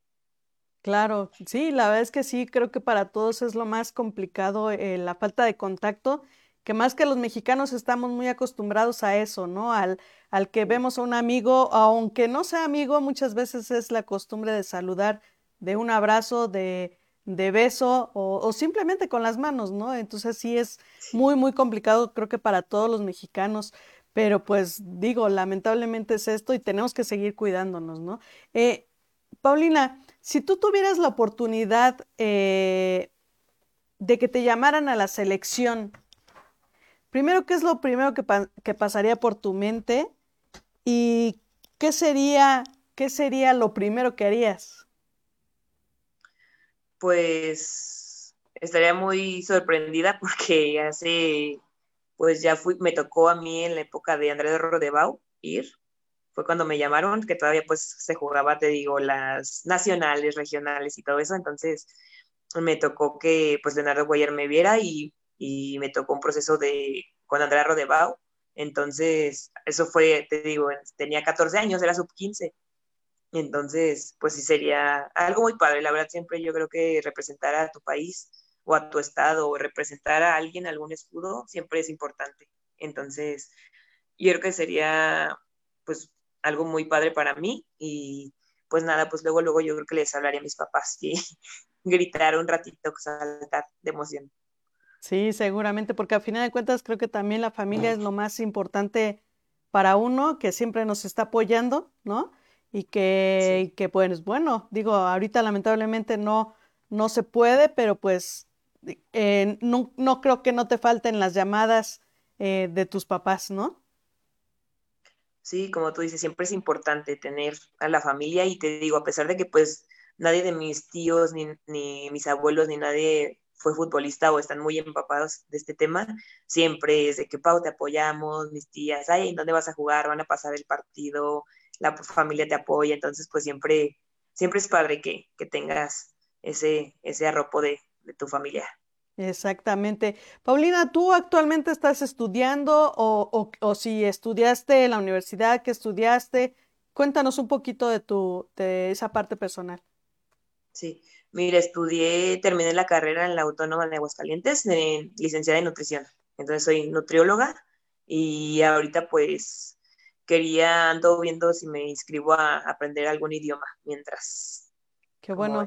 Claro, sí, la verdad es que sí, creo que para todos es lo más complicado eh, la falta de contacto, que más que los mexicanos estamos muy acostumbrados a eso, ¿no? Al, al que vemos a un amigo, aunque no sea amigo, muchas veces es la costumbre de saludar, de un abrazo, de, de beso o, o, simplemente con las manos, ¿no? Entonces sí es muy, muy complicado, creo que para todos los mexicanos, pero pues digo, lamentablemente es esto y tenemos que seguir cuidándonos, ¿no? Eh, Paulina, si tú tuvieras la oportunidad eh, de que te llamaran a la selección, primero, ¿qué es lo primero que, pasaría por tu mente? ¿Y qué sería, qué sería lo primero que harías? Pues estaría muy sorprendida porque hace, pues ya fui, me tocó a mí en la época de Andrés Rodebau ir. Fue cuando me llamaron, que todavía pues se jugaba, te digo, las nacionales, regionales y todo eso, entonces me tocó que pues Leonardo Guayer me viera y, y me tocó un proceso de con Andrea Rodebau, entonces eso fue, te digo, tenía 14 años, era sub 15, entonces pues sí sería algo muy padre, la verdad siempre yo creo que representar a tu país o a tu estado o representar a alguien, algún escudo, siempre es importante, entonces yo creo que sería pues algo muy padre para mí y pues nada, pues luego, luego yo creo que les hablaría a mis papás y gritar un ratito, saltar de emoción. Sí, seguramente, porque al final de cuentas creo que también la familia es lo más importante para uno, que siempre nos está apoyando, ¿no? Y que, que pues bueno, digo, ahorita lamentablemente no, no se puede, pero pues eh, no, no, creo que no te falten las llamadas eh, de tus papás, ¿no? Sí, como tú dices, siempre es importante tener a la familia y te digo, a pesar de que pues nadie de mis tíos, ni, ni mis abuelos, ni nadie fue futbolista o están muy empapados de este tema, siempre es de que Pau te apoyamos, mis tías, ay, ¿en dónde vas a jugar? Van a pasar el partido, la familia te apoya, entonces pues siempre, siempre es padre que, que tengas ese, ese arropo de, de tu familia. Exactamente. Paulina, ¿tú actualmente estás estudiando o, o, si estudiaste en la universidad que estudiaste? Cuéntanos un poquito de, tu, de esa parte personal. Sí, mira, estudié, terminé la carrera en la Autónoma de Aguascalientes, licenciada en nutrición. Entonces soy nutrióloga y ahorita pues quería, ando viendo si me inscribo a aprender algún idioma mientras. Qué bueno.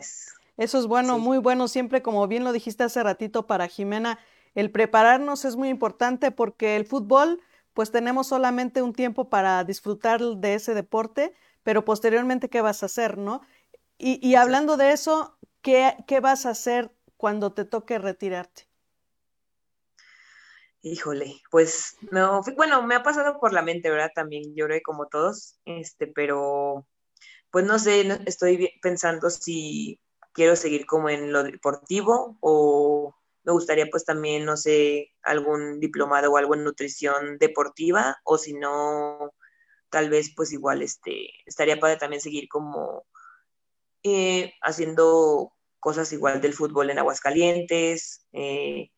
Eso es bueno, muy bueno. Siempre, como bien lo dijiste hace ratito para Jimena, el prepararnos es muy importante porque el fútbol, pues tenemos solamente un tiempo para disfrutar de ese deporte, pero posteriormente, ¿qué vas a hacer, no? Y, y hablando de eso, ¿qué, ¿qué vas a hacer cuando te toque retirarte? Híjole, pues no, bueno, me ha pasado por la mente, ¿verdad? También lloré como todos, este, pero pues no sé, estoy pensando si quiero seguir como en lo deportivo o me gustaría pues también, no sé, algún diplomado o algo en nutrición deportiva o si no, tal vez pues igual este, estaría padre también seguir como eh, haciendo cosas igual del fútbol en Aguascalientes, eh,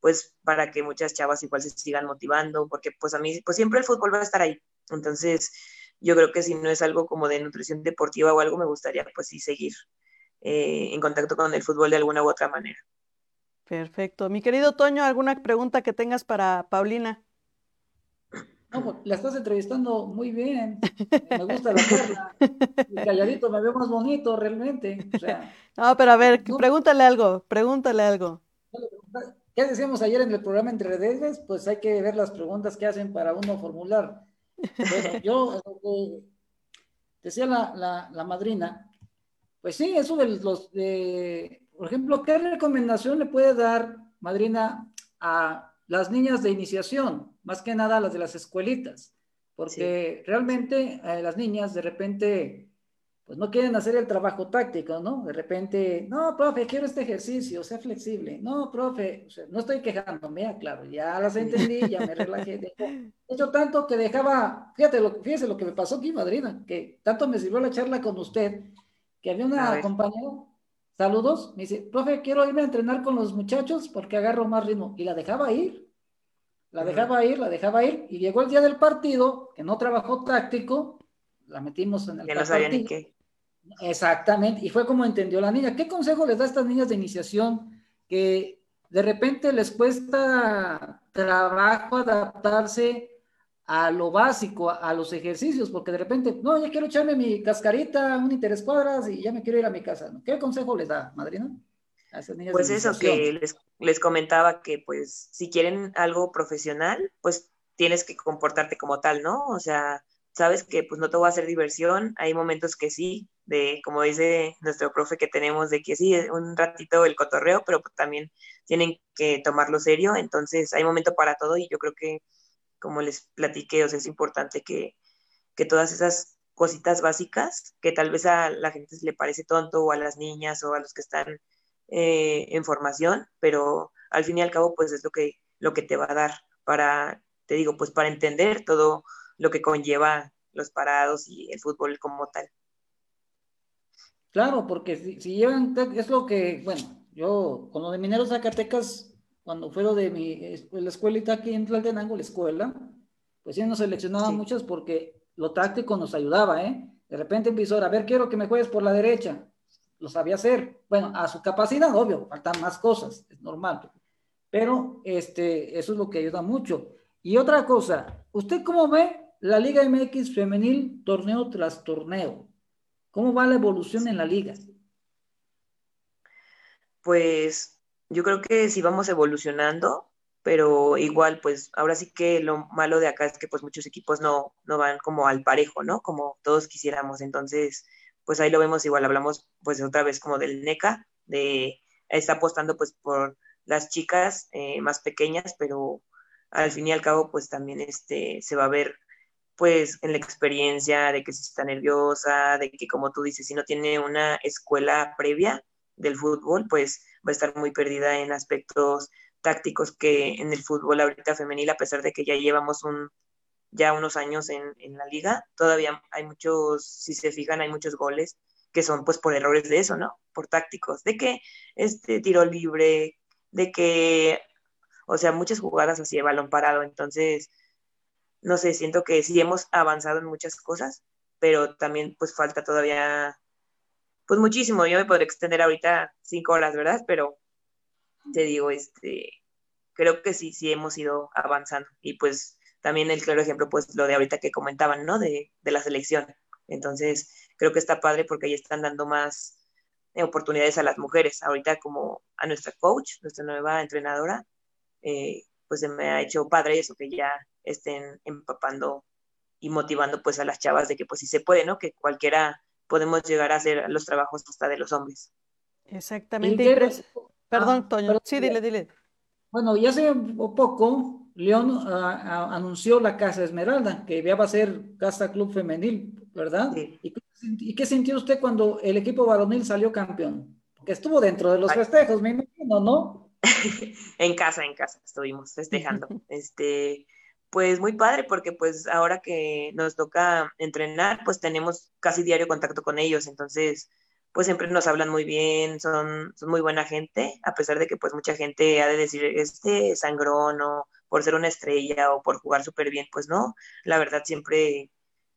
pues para que muchas chavas igual se sigan motivando, porque pues a mí pues siempre el fútbol va a estar ahí. Entonces, yo creo que si no es algo como de nutrición deportiva o algo, me gustaría pues sí seguir eh, en contacto con el fútbol de alguna u otra manera. Perfecto. Mi querido Toño, ¿alguna pregunta que tengas para Paulina? No, pues, la estás entrevistando muy bien. Me gusta la charla. Calladito me veo más bonito realmente. no, pero a ver, pregúntale algo, pregúntale algo. ¿Qué decíamos ayer en el programa Entre Redes? Pues hay que ver las preguntas que hacen para uno formular. Bueno, yo decía la, la, madrina, pues sí, eso de los, de, por ejemplo, ¿qué recomendación le puede dar, madrina, a las niñas de iniciación? Más que nada las de las escuelitas, porque realmente eh, las niñas de repente pues no quieren hacer el trabajo táctico, ¿no? De repente, no, profe, quiero este ejercicio, sea flexible. No, profe, no estoy quejándome, claro, ya las entendí, ya me relajé. De hecho, tanto que dejaba, fíjate lo, fíjese lo que me pasó aquí, madrina, que tanto me sirvió la charla con usted, que había una compañera, saludos, me dice, profe, quiero irme a entrenar con los muchachos porque agarro más ritmo. Y la dejaba ir, la dejaba ir, la dejaba ir, y llegó el día del partido, que no trabajó táctico, la metimos en el partido. Exactamente, y fue como entendió la niña. ¿Qué consejo les da a estas niñas de iniciación que de repente les cuesta trabajo adaptarse a lo básico, a, los ejercicios? Porque de repente, no, ya quiero echarme mi cascarita, un interés cuadras y ya me quiero ir a mi casa. ¿Qué consejo les da, madrina? A esas niñas pues eso que les, les comentaba que pues si quieren algo profesional, pues tienes que comportarte como tal, ¿no? O sea, sabes que pues no te va a hacer diversión, hay momentos que sí, de como dice nuestro profe que tenemos, de que sí, un ratito el cotorreo, pero pues, también tienen que tomarlo serio, entonces hay momento para todo y yo creo que como les platiqué, o sea, es importante que, que todas esas cositas básicas que tal vez a la gente le parece tonto o a las niñas o a los que están eh, en formación, pero al fin y al cabo pues es lo que, lo que te va a dar para, te digo, pues para entender todo lo que conlleva los parados y el fútbol como tal. Claro, porque si, llevan, es lo que, bueno, yo con lo de Mineros Zacatecas, cuando fue lo de mi, la escuelita aquí en Tlaltenango, la escuela, pues sí nos seleccionaban muchas porque lo táctico nos ayudaba, ¿eh? De repente empezó a ver, quiero que me juegues por la derecha. Lo sabía hacer. Bueno, a su capacidad, obvio, faltan más cosas, es normal. Pero este, eso es lo que ayuda mucho. Y otra cosa, ¿usted cómo ve la Liga MX femenil torneo tras torneo. ¿Cómo va la evolución en la liga? Pues yo creo que sí vamos evolucionando, pero igual, pues ahora sí que lo malo de acá es que pues muchos equipos no, no van como al parejo, ¿no? Como todos quisiéramos. Entonces, pues ahí lo vemos igual, hablamos pues otra vez como del NECA, de está apostando pues por las chicas eh, más pequeñas, pero al fin y al cabo pues también este se va a ver pues en la experiencia de que si está nerviosa, de que como tú dices, si no tiene una escuela previa del fútbol, pues va a estar muy perdida en aspectos tácticos que en el fútbol ahorita femenil, a pesar de que ya llevamos un, ya unos años en, en la liga, todavía hay muchos, si se fijan, hay muchos goles que son pues por errores de eso, ¿no? Por tácticos, de que este tiro libre, de que, o sea, muchas jugadas así de balón parado, entonces no sé, siento que sí hemos avanzado en muchas cosas, pero también pues falta todavía, pues muchísimo. Yo me podría extender ahorita cinco horas, ¿verdad? Pero te digo, este, creo que sí, sí hemos ido avanzando. Y pues también el claro ejemplo, pues lo de ahorita que comentaban, ¿no? De, de la selección. Entonces, creo que está padre porque ahí están dando más oportunidades a las mujeres. Ahorita como a nuestra coach, nuestra nueva entrenadora, eh, pues se me ha hecho padre eso, que ya estén empapando y motivando pues a las chavas de que pues sí se puede, ¿no? Que cualquiera podemos llegar a hacer los trabajos hasta de los hombres. Exactamente. Perdón, ah, Toño. sí, dile, dile. Bueno, ya hace poco León ah, ah, anunció la Casa Esmeralda, que ya va a ser Casa Club Femenil, ¿verdad? ¿Y, qué sintió usted cuando el equipo varonil salió campeón? Porque estuvo dentro de los festejos, me imagino, ¿no? en casa, en casa estuvimos festejando. este, pues muy padre porque pues ahora que nos toca entrenar, pues tenemos casi diario contacto con ellos, entonces pues siempre nos hablan muy bien, son, son muy buena gente, a pesar de que pues mucha gente ha de decir, este sangrón o por ser una estrella o por jugar súper bien, pues no, la verdad siempre,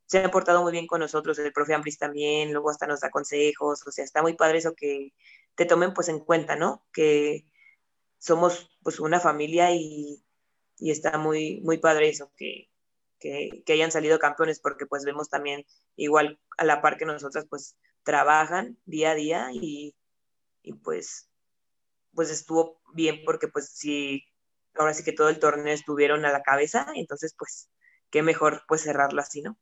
se han portado muy bien con nosotros, el profe Ambris también, luego hasta nos da consejos, o sea, está muy padre eso que te tomen pues en cuenta, ¿no? Que somos pues una familia y, está muy, muy padre eso, que, que, hayan salido campeones, porque pues vemos también igual a la par que nosotras pues trabajan día a día y, y pues, pues estuvo bien porque pues sí, ahora sí que todo el torneo estuvieron a la cabeza, entonces pues qué mejor pues cerrarlo así, ¿no?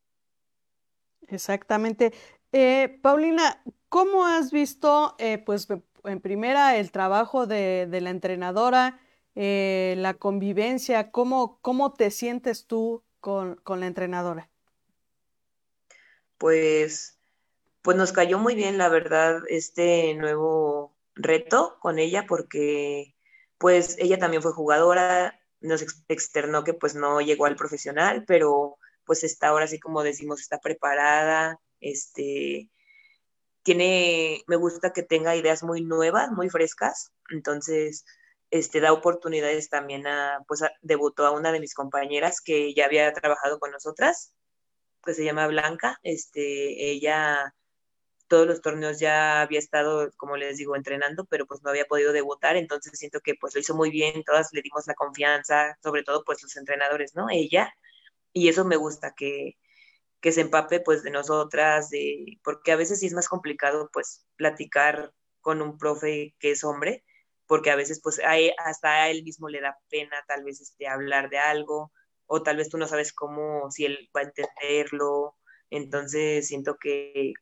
Exactamente. Eh, Paulina, ¿cómo has visto, eh, pues, en primera, el trabajo de, la entrenadora, eh, la convivencia? ¿Cómo, ¿Cómo te sientes tú con, con la entrenadora? Pues, pues nos cayó muy bien, la verdad, este nuevo reto con ella, porque pues ella también fue jugadora, nos externó que pues no llegó al profesional, pero pues está ahora sí como decimos, está preparada, este, me gusta que tenga ideas muy nuevas, muy frescas, entonces, este, da oportunidades también a, pues, debutó a una de mis compañeras que ya había trabajado con nosotras, que se llama Blanca, este, ella todos los torneos ya había estado, como les digo, entrenando, pero pues no había podido debutar, entonces siento que pues lo hizo muy bien, todas le dimos la confianza, sobre todo pues los entrenadores, ¿no? Ella, y eso me gusta, que, que se empape pues de nosotras, de, porque a veces sí es más complicado pues platicar con un profe que es hombre, porque a veces pues hasta a él mismo le da pena tal vez este, hablar de algo, o tal vez tú no sabes cómo, si él va a entenderlo, entonces siento que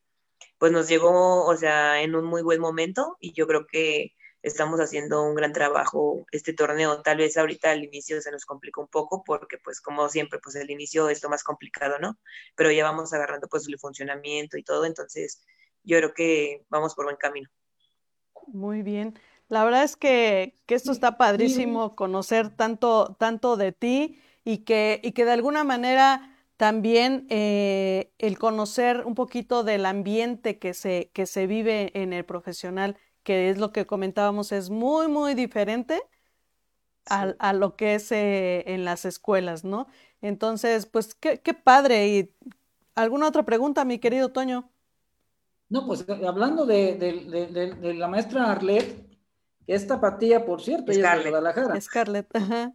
pues nos llegó, o sea, en un muy buen momento y yo creo que estamos haciendo un gran trabajo este torneo. Tal vez ahorita al inicio se nos complica un poco porque pues como siempre pues el inicio es lo más complicado, ¿no? Pero ya vamos agarrando pues el funcionamiento y todo, entonces yo creo que vamos por buen camino. Muy bien. La verdad es que, que esto está padrísimo conocer tanto, tanto de ti y que, y que de alguna manera también eh, el conocer un poquito del ambiente que se, que se vive en el profesional que es lo que comentábamos, es muy, muy diferente a, lo que es eh, en las escuelas, ¿no? Entonces, pues qué, qué padre. ¿Y alguna otra pregunta, mi querido Toño? No, pues hablando de, la maestra Arlet, que es tapatía, por cierto, ella es de Guadalajara. Scarlett, ajá.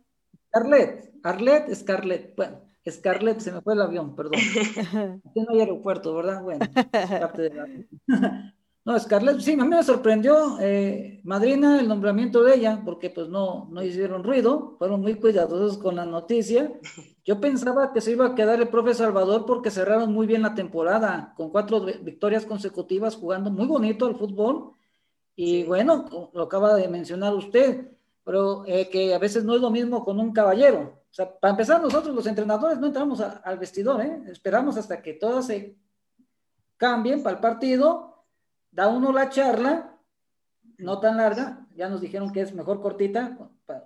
Scarlett, Arlet, Scarlett. Bueno, Scarlett, se me fue el avión, perdón. Aquí no hay aeropuerto, ¿verdad? Bueno, parte de la... No, Scarlett, sí, a mí me sorprendió, eh, madrina, el nombramiento de ella, porque pues no, no hicieron ruido, fueron muy cuidadosos con la noticia. Yo pensaba que se iba a quedar el profe Salvador porque cerraron muy bien la temporada, con cuatro victorias consecutivas, jugando muy bonito al fútbol. Y bueno, lo acaba de mencionar usted, pero eh, que a veces no es lo mismo con un caballero. O sea, para empezar, nosotros los entrenadores no entramos al vestidor, ¿eh? esperamos hasta que todas se cambien para el partido da uno la charla, no tan larga, ya nos dijeron que es mejor cortita,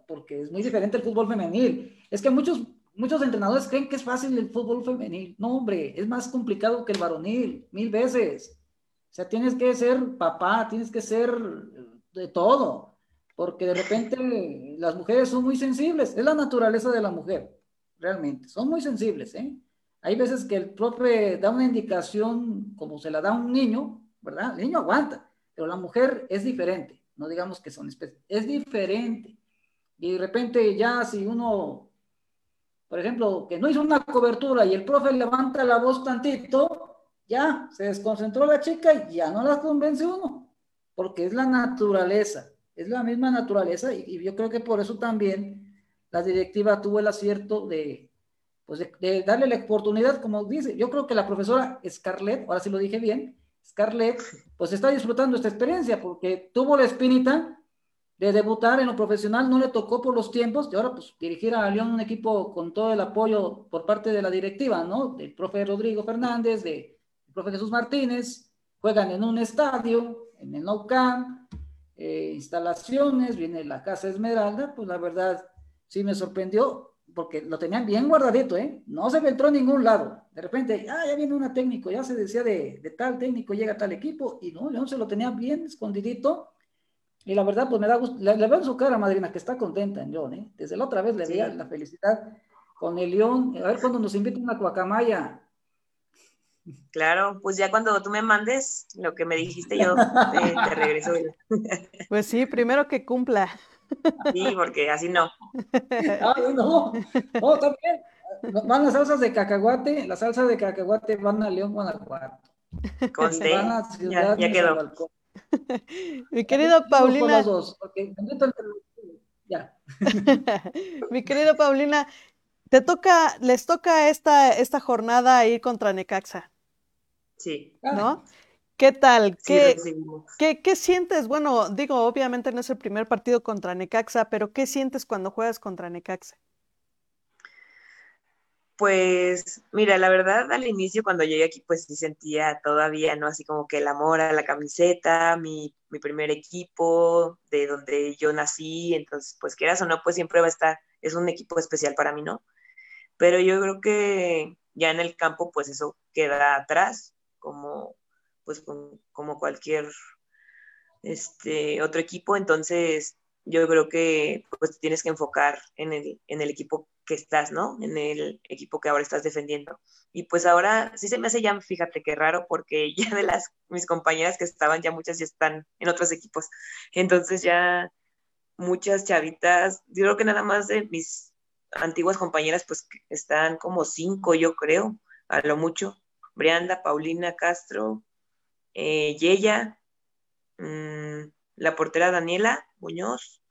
porque es muy diferente el fútbol femenil. Es que muchos, muchos entrenadores creen que es fácil el fútbol femenil. No, hombre, es más complicado que el varonil, mil veces. O sea, tienes que ser papá, tienes que ser de todo, porque de repente las mujeres son muy sensibles, es la naturaleza de la mujer, realmente, son muy sensibles, ¿eh? Hay veces que el profe da una indicación como se la da a un niño, ¿verdad? El niño aguanta, pero la mujer es diferente, no digamos que son especies, es diferente. Y de repente ya si uno, por ejemplo, que no hizo una cobertura y el profe levanta la voz tantito, ya se desconcentró la chica y ya no la convence uno, porque es la naturaleza, es la misma naturaleza y, yo creo que por eso también la directiva tuvo el acierto de, pues de, de, darle la oportunidad, como dice, yo creo que la profesora Scarlett, ahora sí lo dije bien, Scarlett, pues está disfrutando esta experiencia porque tuvo la espinita de debutar en lo profesional, no le tocó por los tiempos, y ahora pues dirigir a León un equipo con todo el apoyo por parte de la directiva, ¿no? Del profe Rodrigo Fernández, del profe Jesús Martínez, juegan en un estadio, en el Nou Camp, eh, instalaciones, viene la Casa Esmeralda, pues la verdad sí me sorprendió, porque lo tenían bien guardadito, ¿eh? No se entró en ningún lado. De repente, ah, ya viene una técnico, ya se decía de, de tal técnico llega tal equipo, y no, León se lo tenía bien escondidito. Y la verdad, pues me da gusto, le, veo en su cara, madrina, que está contenta en León, ¿eh? Desde la otra vez le veía la felicidad con el León. A ver cuando nos invita una guacamaya. Claro, pues ya cuando tú me mandes lo que me dijiste, yo te, regreso. Pues sí, primero que cumpla. Sí, porque así no. Ay, no, no, también. Van las salsas de cacahuate, las salsas de cacahuate van a León, Guanajuato. Conste, ya, ya quedó. Mi querida Paulina. Mi querida Paulina, te toca, les toca esta, esta jornada ir contra Necaxa. Sí. ¿No? ¿Qué tal? ¿Qué, ¿qué, ¿Qué, sientes? Bueno, digo, obviamente no es el primer partido contra Necaxa, pero ¿qué sientes cuando juegas contra Necaxa? Pues mira, la verdad al inicio cuando llegué aquí pues sí sentía todavía, ¿no? Así como que el amor a la camiseta, mi, mi primer equipo, de donde yo nací, entonces pues quieras o no, pues siempre va a estar, es un equipo especial para mí, ¿no? Pero yo creo que ya en el campo pues eso queda atrás, como pues como cualquier este otro equipo, entonces yo creo que pues tienes que enfocar en el, en el equipo que estás, ¿no? En el equipo que ahora estás defendiendo. Y pues ahora sí se me hace ya, fíjate qué raro, porque ya de las mis compañeras que estaban, ya muchas ya están en otros equipos. Entonces ya muchas chavitas, yo creo que nada más de mis antiguas compañeras, pues están como cinco, yo creo, a lo mucho. Brianda, Paulina Castro, eh, mm, la portera Daniela Muñoz,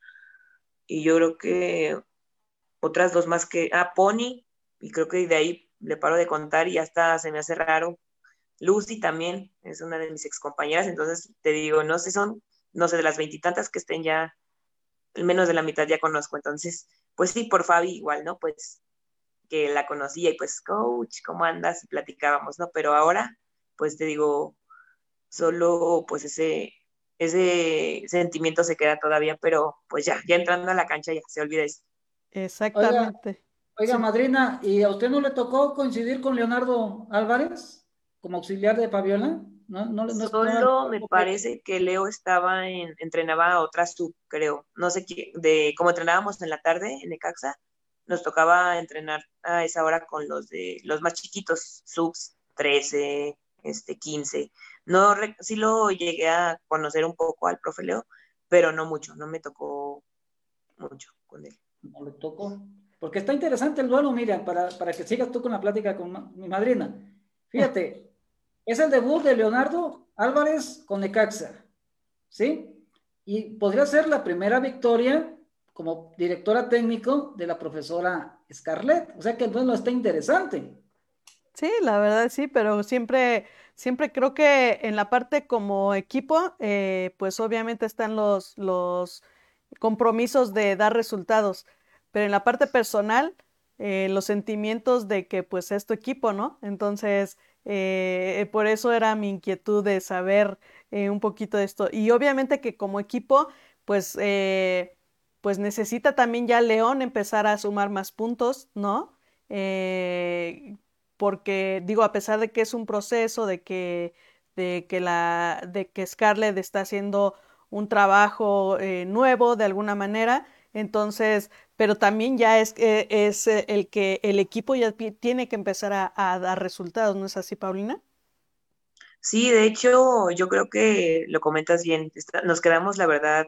y yo creo que otras dos más que, ah, Pony, y creo que de ahí le paro de contar y hasta se me hace raro. Lucy también es una de mis excompañeras, entonces te digo, no sé, son, no sé, de las veintitantas que estén ya, menos de la mitad ya conozco, entonces, pues sí, por Fabi igual, ¿no? Pues que la conocía y pues, coach, ¿cómo andas? Y platicábamos, ¿no? Pero ahora, pues te digo, solo pues ese, ese sentimiento se queda todavía, pero pues ya, ya entrando a la cancha ya se olvida eso. Exactamente. Oiga, madrina, ¿y a usted no le tocó coincidir con Leonardo Álvarez como auxiliar de Paviola? No, no, no Solo me parece que Leo estaba en, entrenaba a otra sub, creo. No sé qué, de cómo entrenábamos en la tarde en Ecaxa, nos tocaba entrenar a esa hora con los de los más chiquitos, subs 13, este 15. No, sí lo llegué a conocer un poco al profe Leo, pero no mucho, no me tocó mucho con él no le tocó. Porque está interesante el duelo, Miriam, para, para que sigas tú con la plática con mi madrina. Fíjate, es el debut de Leonardo Álvarez con Necaxa, ¿sí? Y podría ser la primera victoria como directora técnico de la profesora Scarlett. O sea que el duelo está interesante. Sí, la verdad sí, pero siempre, siempre creo que en la parte como equipo, eh, pues obviamente están los, los compromisos de dar resultados, pero en la parte personal, eh, los sentimientos de que pues es tu equipo, ¿no? Entonces, eh, por eso era mi inquietud de saber eh, un poquito de esto. Y obviamente que como equipo, pues, pues necesita también ya León empezar a sumar más puntos, ¿no? Porque digo, a pesar de que es un proceso, de que, de que, la, de que Scarlett está haciendo un trabajo eh, nuevo de alguna manera. Entonces, pero también ya es, eh, es eh, el que el equipo ya tiene que empezar a, dar resultados, ¿no es así, Paulina? Sí, de hecho, yo creo que lo comentas bien. Nos quedamos, la verdad,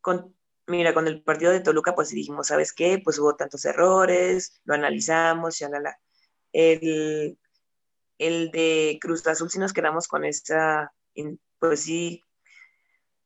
con, mira, con el partido de Toluca, pues dijimos, ¿sabes qué? Pues hubo tantos errores, lo analizamos, la El, el de Cruz Azul sí nos quedamos con esa, pues sí,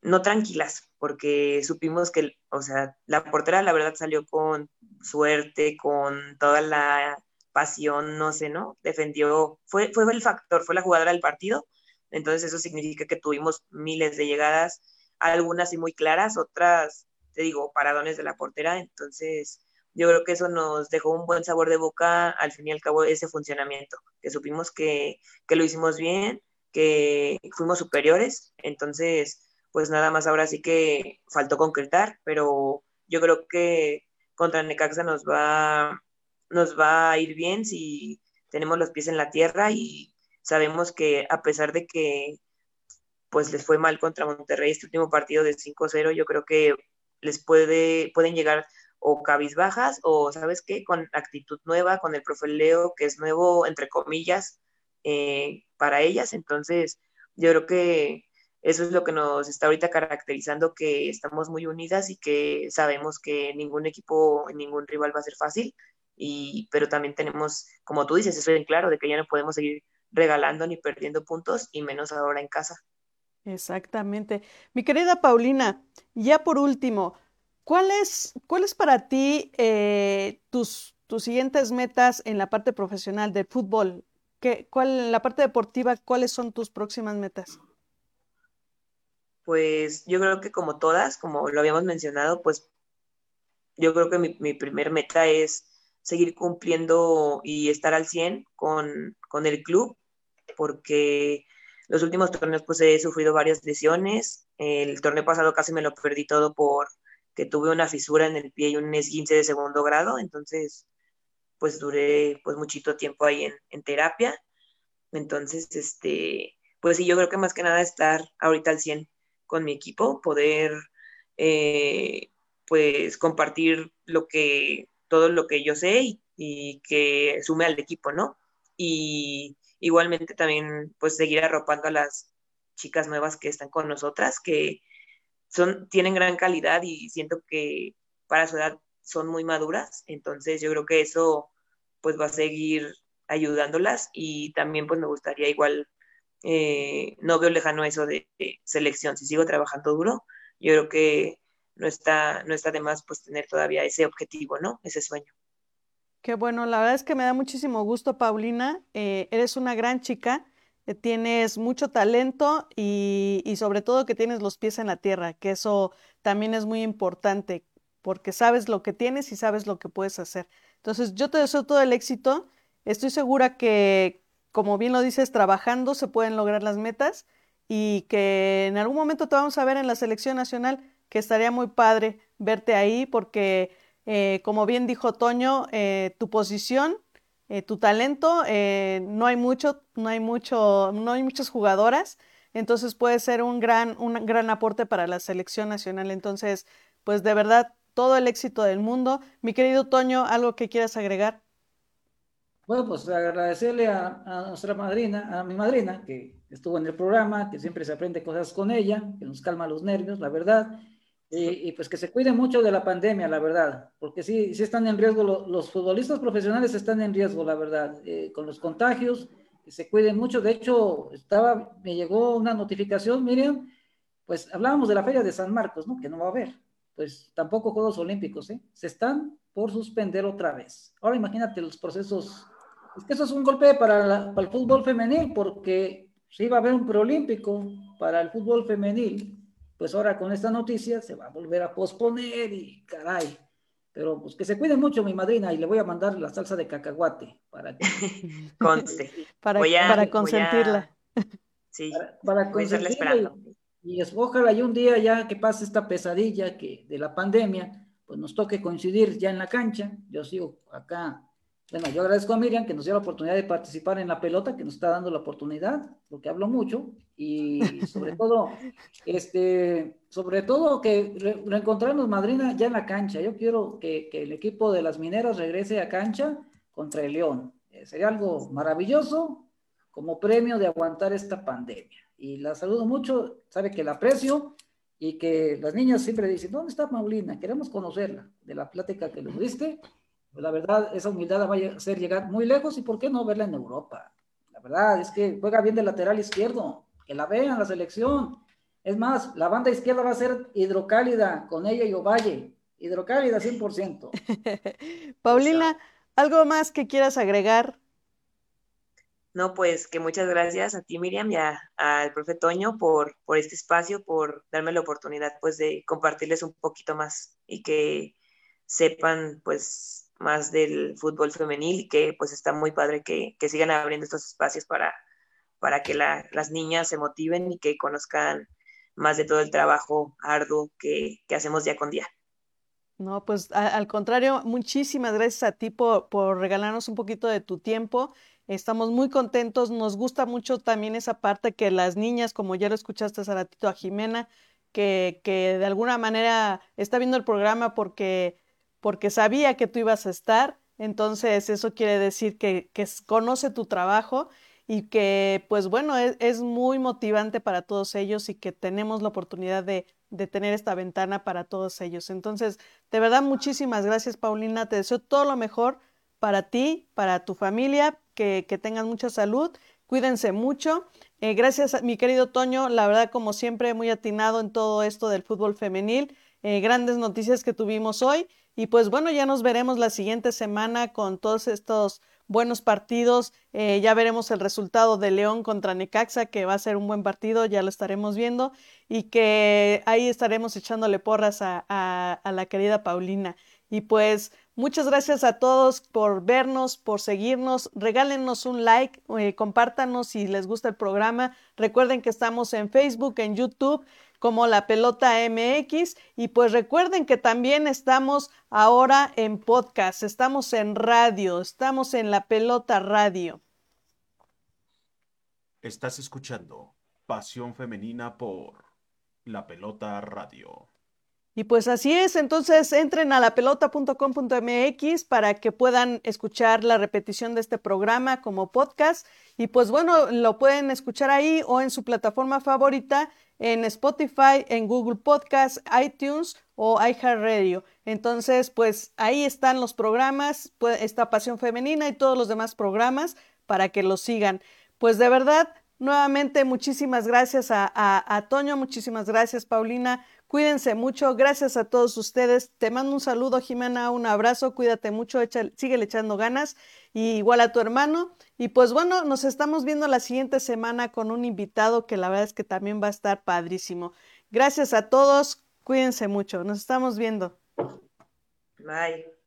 no tranquilas, porque supimos que, o sea, la portera la verdad salió con suerte, con toda la pasión, no sé, ¿no? Defendió, fue, fue el factor, fue la jugadora del partido, entonces eso significa que tuvimos miles de llegadas, algunas y muy claras, otras, te digo, paradones de la portera, entonces yo creo que eso nos dejó un buen sabor de boca al fin y al cabo ese funcionamiento, que supimos que, que lo hicimos bien, que fuimos superiores, entonces pues nada más ahora sí que faltó concretar, pero yo creo que contra Necaxa nos va, nos va a ir bien si tenemos los pies en la tierra y sabemos que a pesar de que pues les fue mal contra Monterrey este último partido de 5-0, yo creo que les puede, pueden llegar o cabizbajas o, ¿sabes qué? Con actitud nueva, con el profe Leo, que es nuevo, entre comillas, eh, para ellas. Entonces, yo creo que eso es lo que nos está ahorita caracterizando, que estamos muy unidas y que sabemos que ningún equipo, ningún rival va a ser fácil, y, pero también tenemos, como tú dices, eso bien claro, de que ya no podemos seguir regalando ni perdiendo puntos, y menos ahora en casa. Exactamente. Mi querida Paulina, ya por último, ¿cuáles es para ti eh, tus, tus siguientes metas en la parte profesional del fútbol? ¿Qué, cuál, en la parte deportiva, ¿cuáles son tus próximas metas? Pues yo creo que como todas, como lo habíamos mencionado, pues yo creo que mi, mi primer meta es seguir cumpliendo y estar al 100 con, con el club, porque los últimos torneos pues he sufrido varias lesiones. El torneo pasado casi me lo perdí todo por que tuve una fisura en el pie y un esguince de segundo grado, entonces pues duré pues muchito tiempo ahí en, terapia. Entonces, este, pues sí, yo creo que más que nada estar ahorita al 100 con mi equipo, poder eh, pues compartir lo que, todo lo que yo sé y, y que sume al equipo, ¿no? Y Igualmente también pues seguir arropando a las chicas nuevas que están con nosotras, que son, tienen gran calidad y siento que para su edad son muy maduras, entonces yo creo que eso pues va a seguir ayudándolas y también pues me gustaría igual, eh, no veo lejano eso de, selección, si sigo trabajando duro, yo creo que no está, no está de más pues tener todavía ese objetivo, ¿no? Ese sueño. Qué bueno, la verdad es que me da muchísimo gusto, Paulina. Eh, eres una gran chica, eh, tienes mucho talento y, sobre todo que tienes los pies en la tierra, que eso también es muy importante, porque sabes lo que tienes y sabes lo que puedes hacer. Entonces, yo te deseo todo el éxito. Estoy segura que, como bien lo dices, trabajando se pueden lograr las metas y que en algún momento te vamos a ver en la selección nacional, que estaría muy padre verte ahí porque eh, como bien dijo Toño, eh, tu posición, eh, tu talento, no hay mucho, no hay mucho, no hay muchas jugadoras, entonces puede ser un gran, un gran aporte para la selección nacional. Entonces, pues de verdad, todo el éxito del mundo. Mi querido Toño, ¿algo que quieras agregar? Bueno, pues agradecerle a, a, nuestra madrina, a mi madrina, que estuvo en el programa, que siempre se aprende cosas con ella, que nos calma los nervios, la verdad. Y, pues que se cuiden mucho de la pandemia, la verdad, porque sí, sí están en riesgo, los, futbolistas profesionales están en riesgo, la verdad, eh, con los contagios, que se cuiden mucho. De hecho, estaba, me llegó una notificación, Miriam, pues hablábamos de la feria de San Marcos, ¿no? Que no va a haber, pues tampoco Juegos Olímpicos, ¿eh? Se están por suspender otra vez. Ahora imagínate los procesos, es que eso es un golpe para, para el fútbol femenil, porque sí va a haber un preolímpico para el fútbol femenil pues ahora con esta noticia se va a volver a posponer y caray. Pero pues que se cuide mucho mi madrina y le voy a mandar la salsa de cacahuate para que... Conste. para, para consentirla. Sí, para, consentirla. Y, y ojalá y un día ya que pase esta pesadilla que de la pandemia, pues nos toque coincidir ya en la cancha. Yo sigo acá bueno, yo agradezco a Miriam que nos dio la oportunidad de participar en la pelota, que nos está dando la oportunidad, porque hablo mucho, y sobre todo, este, sobre todo que reencontrarnos, madrina, ya en la cancha. Yo quiero que, que, el equipo de las mineras regrese a cancha contra el León. Eh, sería algo maravilloso como premio de aguantar esta pandemia. Y la saludo mucho, sabe que la aprecio y que las niñas siempre dicen, ¿dónde está Paulina? Queremos conocerla, de la plática que nos diste la verdad, esa humildad va a hacer llegar muy lejos y por qué no verla en Europa. La verdad es que juega bien de lateral izquierdo, que la vean la selección. Es más, la banda izquierda va a ser hidrocálida con ella y Ovalle. Hidrocálida 100%. Paulina, ¿algo más que quieras agregar? No, pues que muchas gracias a ti, Miriam, y al profe Toño por, por este espacio, por darme la oportunidad pues de compartirles un poquito más y que sepan pues más del fútbol femenil y que pues está muy padre que, sigan abriendo estos espacios para, para que las niñas se motiven y que conozcan más de todo el trabajo arduo que, hacemos día con día. No, pues al contrario, muchísimas gracias a ti por, por, regalarnos un poquito de tu tiempo. Estamos muy contentos, nos gusta mucho también esa parte que las niñas, como ya lo escuchaste hace ratito a Jimena, que, que de alguna manera está viendo el programa porque porque sabía que tú ibas a estar, entonces eso quiere decir que, conoce tu trabajo y que pues bueno, es, es muy motivante para todos ellos y que tenemos la oportunidad de, de tener esta ventana para todos ellos. Entonces, de verdad, muchísimas gracias, Paulina. Te deseo todo lo mejor para ti, para tu familia, que, que tengan mucha salud. Cuídense mucho. Eh, gracias, mi querido Toño. La verdad, como siempre, muy atinado en todo esto del fútbol femenil. Eh, grandes noticias que tuvimos hoy. Y pues bueno, ya nos veremos la siguiente semana con todos estos buenos partidos. Eh, ya veremos el resultado de León contra Necaxa, que va a ser un buen partido, ya lo estaremos viendo. Y que ahí estaremos echándole porras a, la querida Paulina. Y pues muchas gracias a todos por vernos, por seguirnos. Regálenos un like, eh, compártanos si les gusta el programa. Recuerden que estamos en Facebook, en YouTube como la pelota MX y pues recuerden que también estamos ahora en podcast, estamos en radio, estamos en la pelota radio. Estás escuchando Pasión Femenina por la pelota radio. Y pues así es, entonces entren a lapelota.com.mx para que puedan escuchar la repetición de este programa como podcast. Y pues bueno, lo pueden escuchar ahí o en su plataforma favorita, en Spotify, en Google Podcast, iTunes o iHeartRadio. Entonces, pues ahí están los programas, pues, esta Pasión Femenina y todos los demás programas para que los sigan. Pues de verdad, nuevamente muchísimas gracias a, a, a Toño, muchísimas gracias Paulina Cuídense mucho. Gracias a todos ustedes. Te mando un saludo, Jimena, un abrazo. Cuídate mucho. Echa, sigue echando ganas. Y igual a tu hermano. Y pues bueno, nos estamos viendo la siguiente semana con un invitado que la verdad es que también va a estar padrísimo. Gracias a todos. Cuídense mucho. Nos estamos viendo. Bye.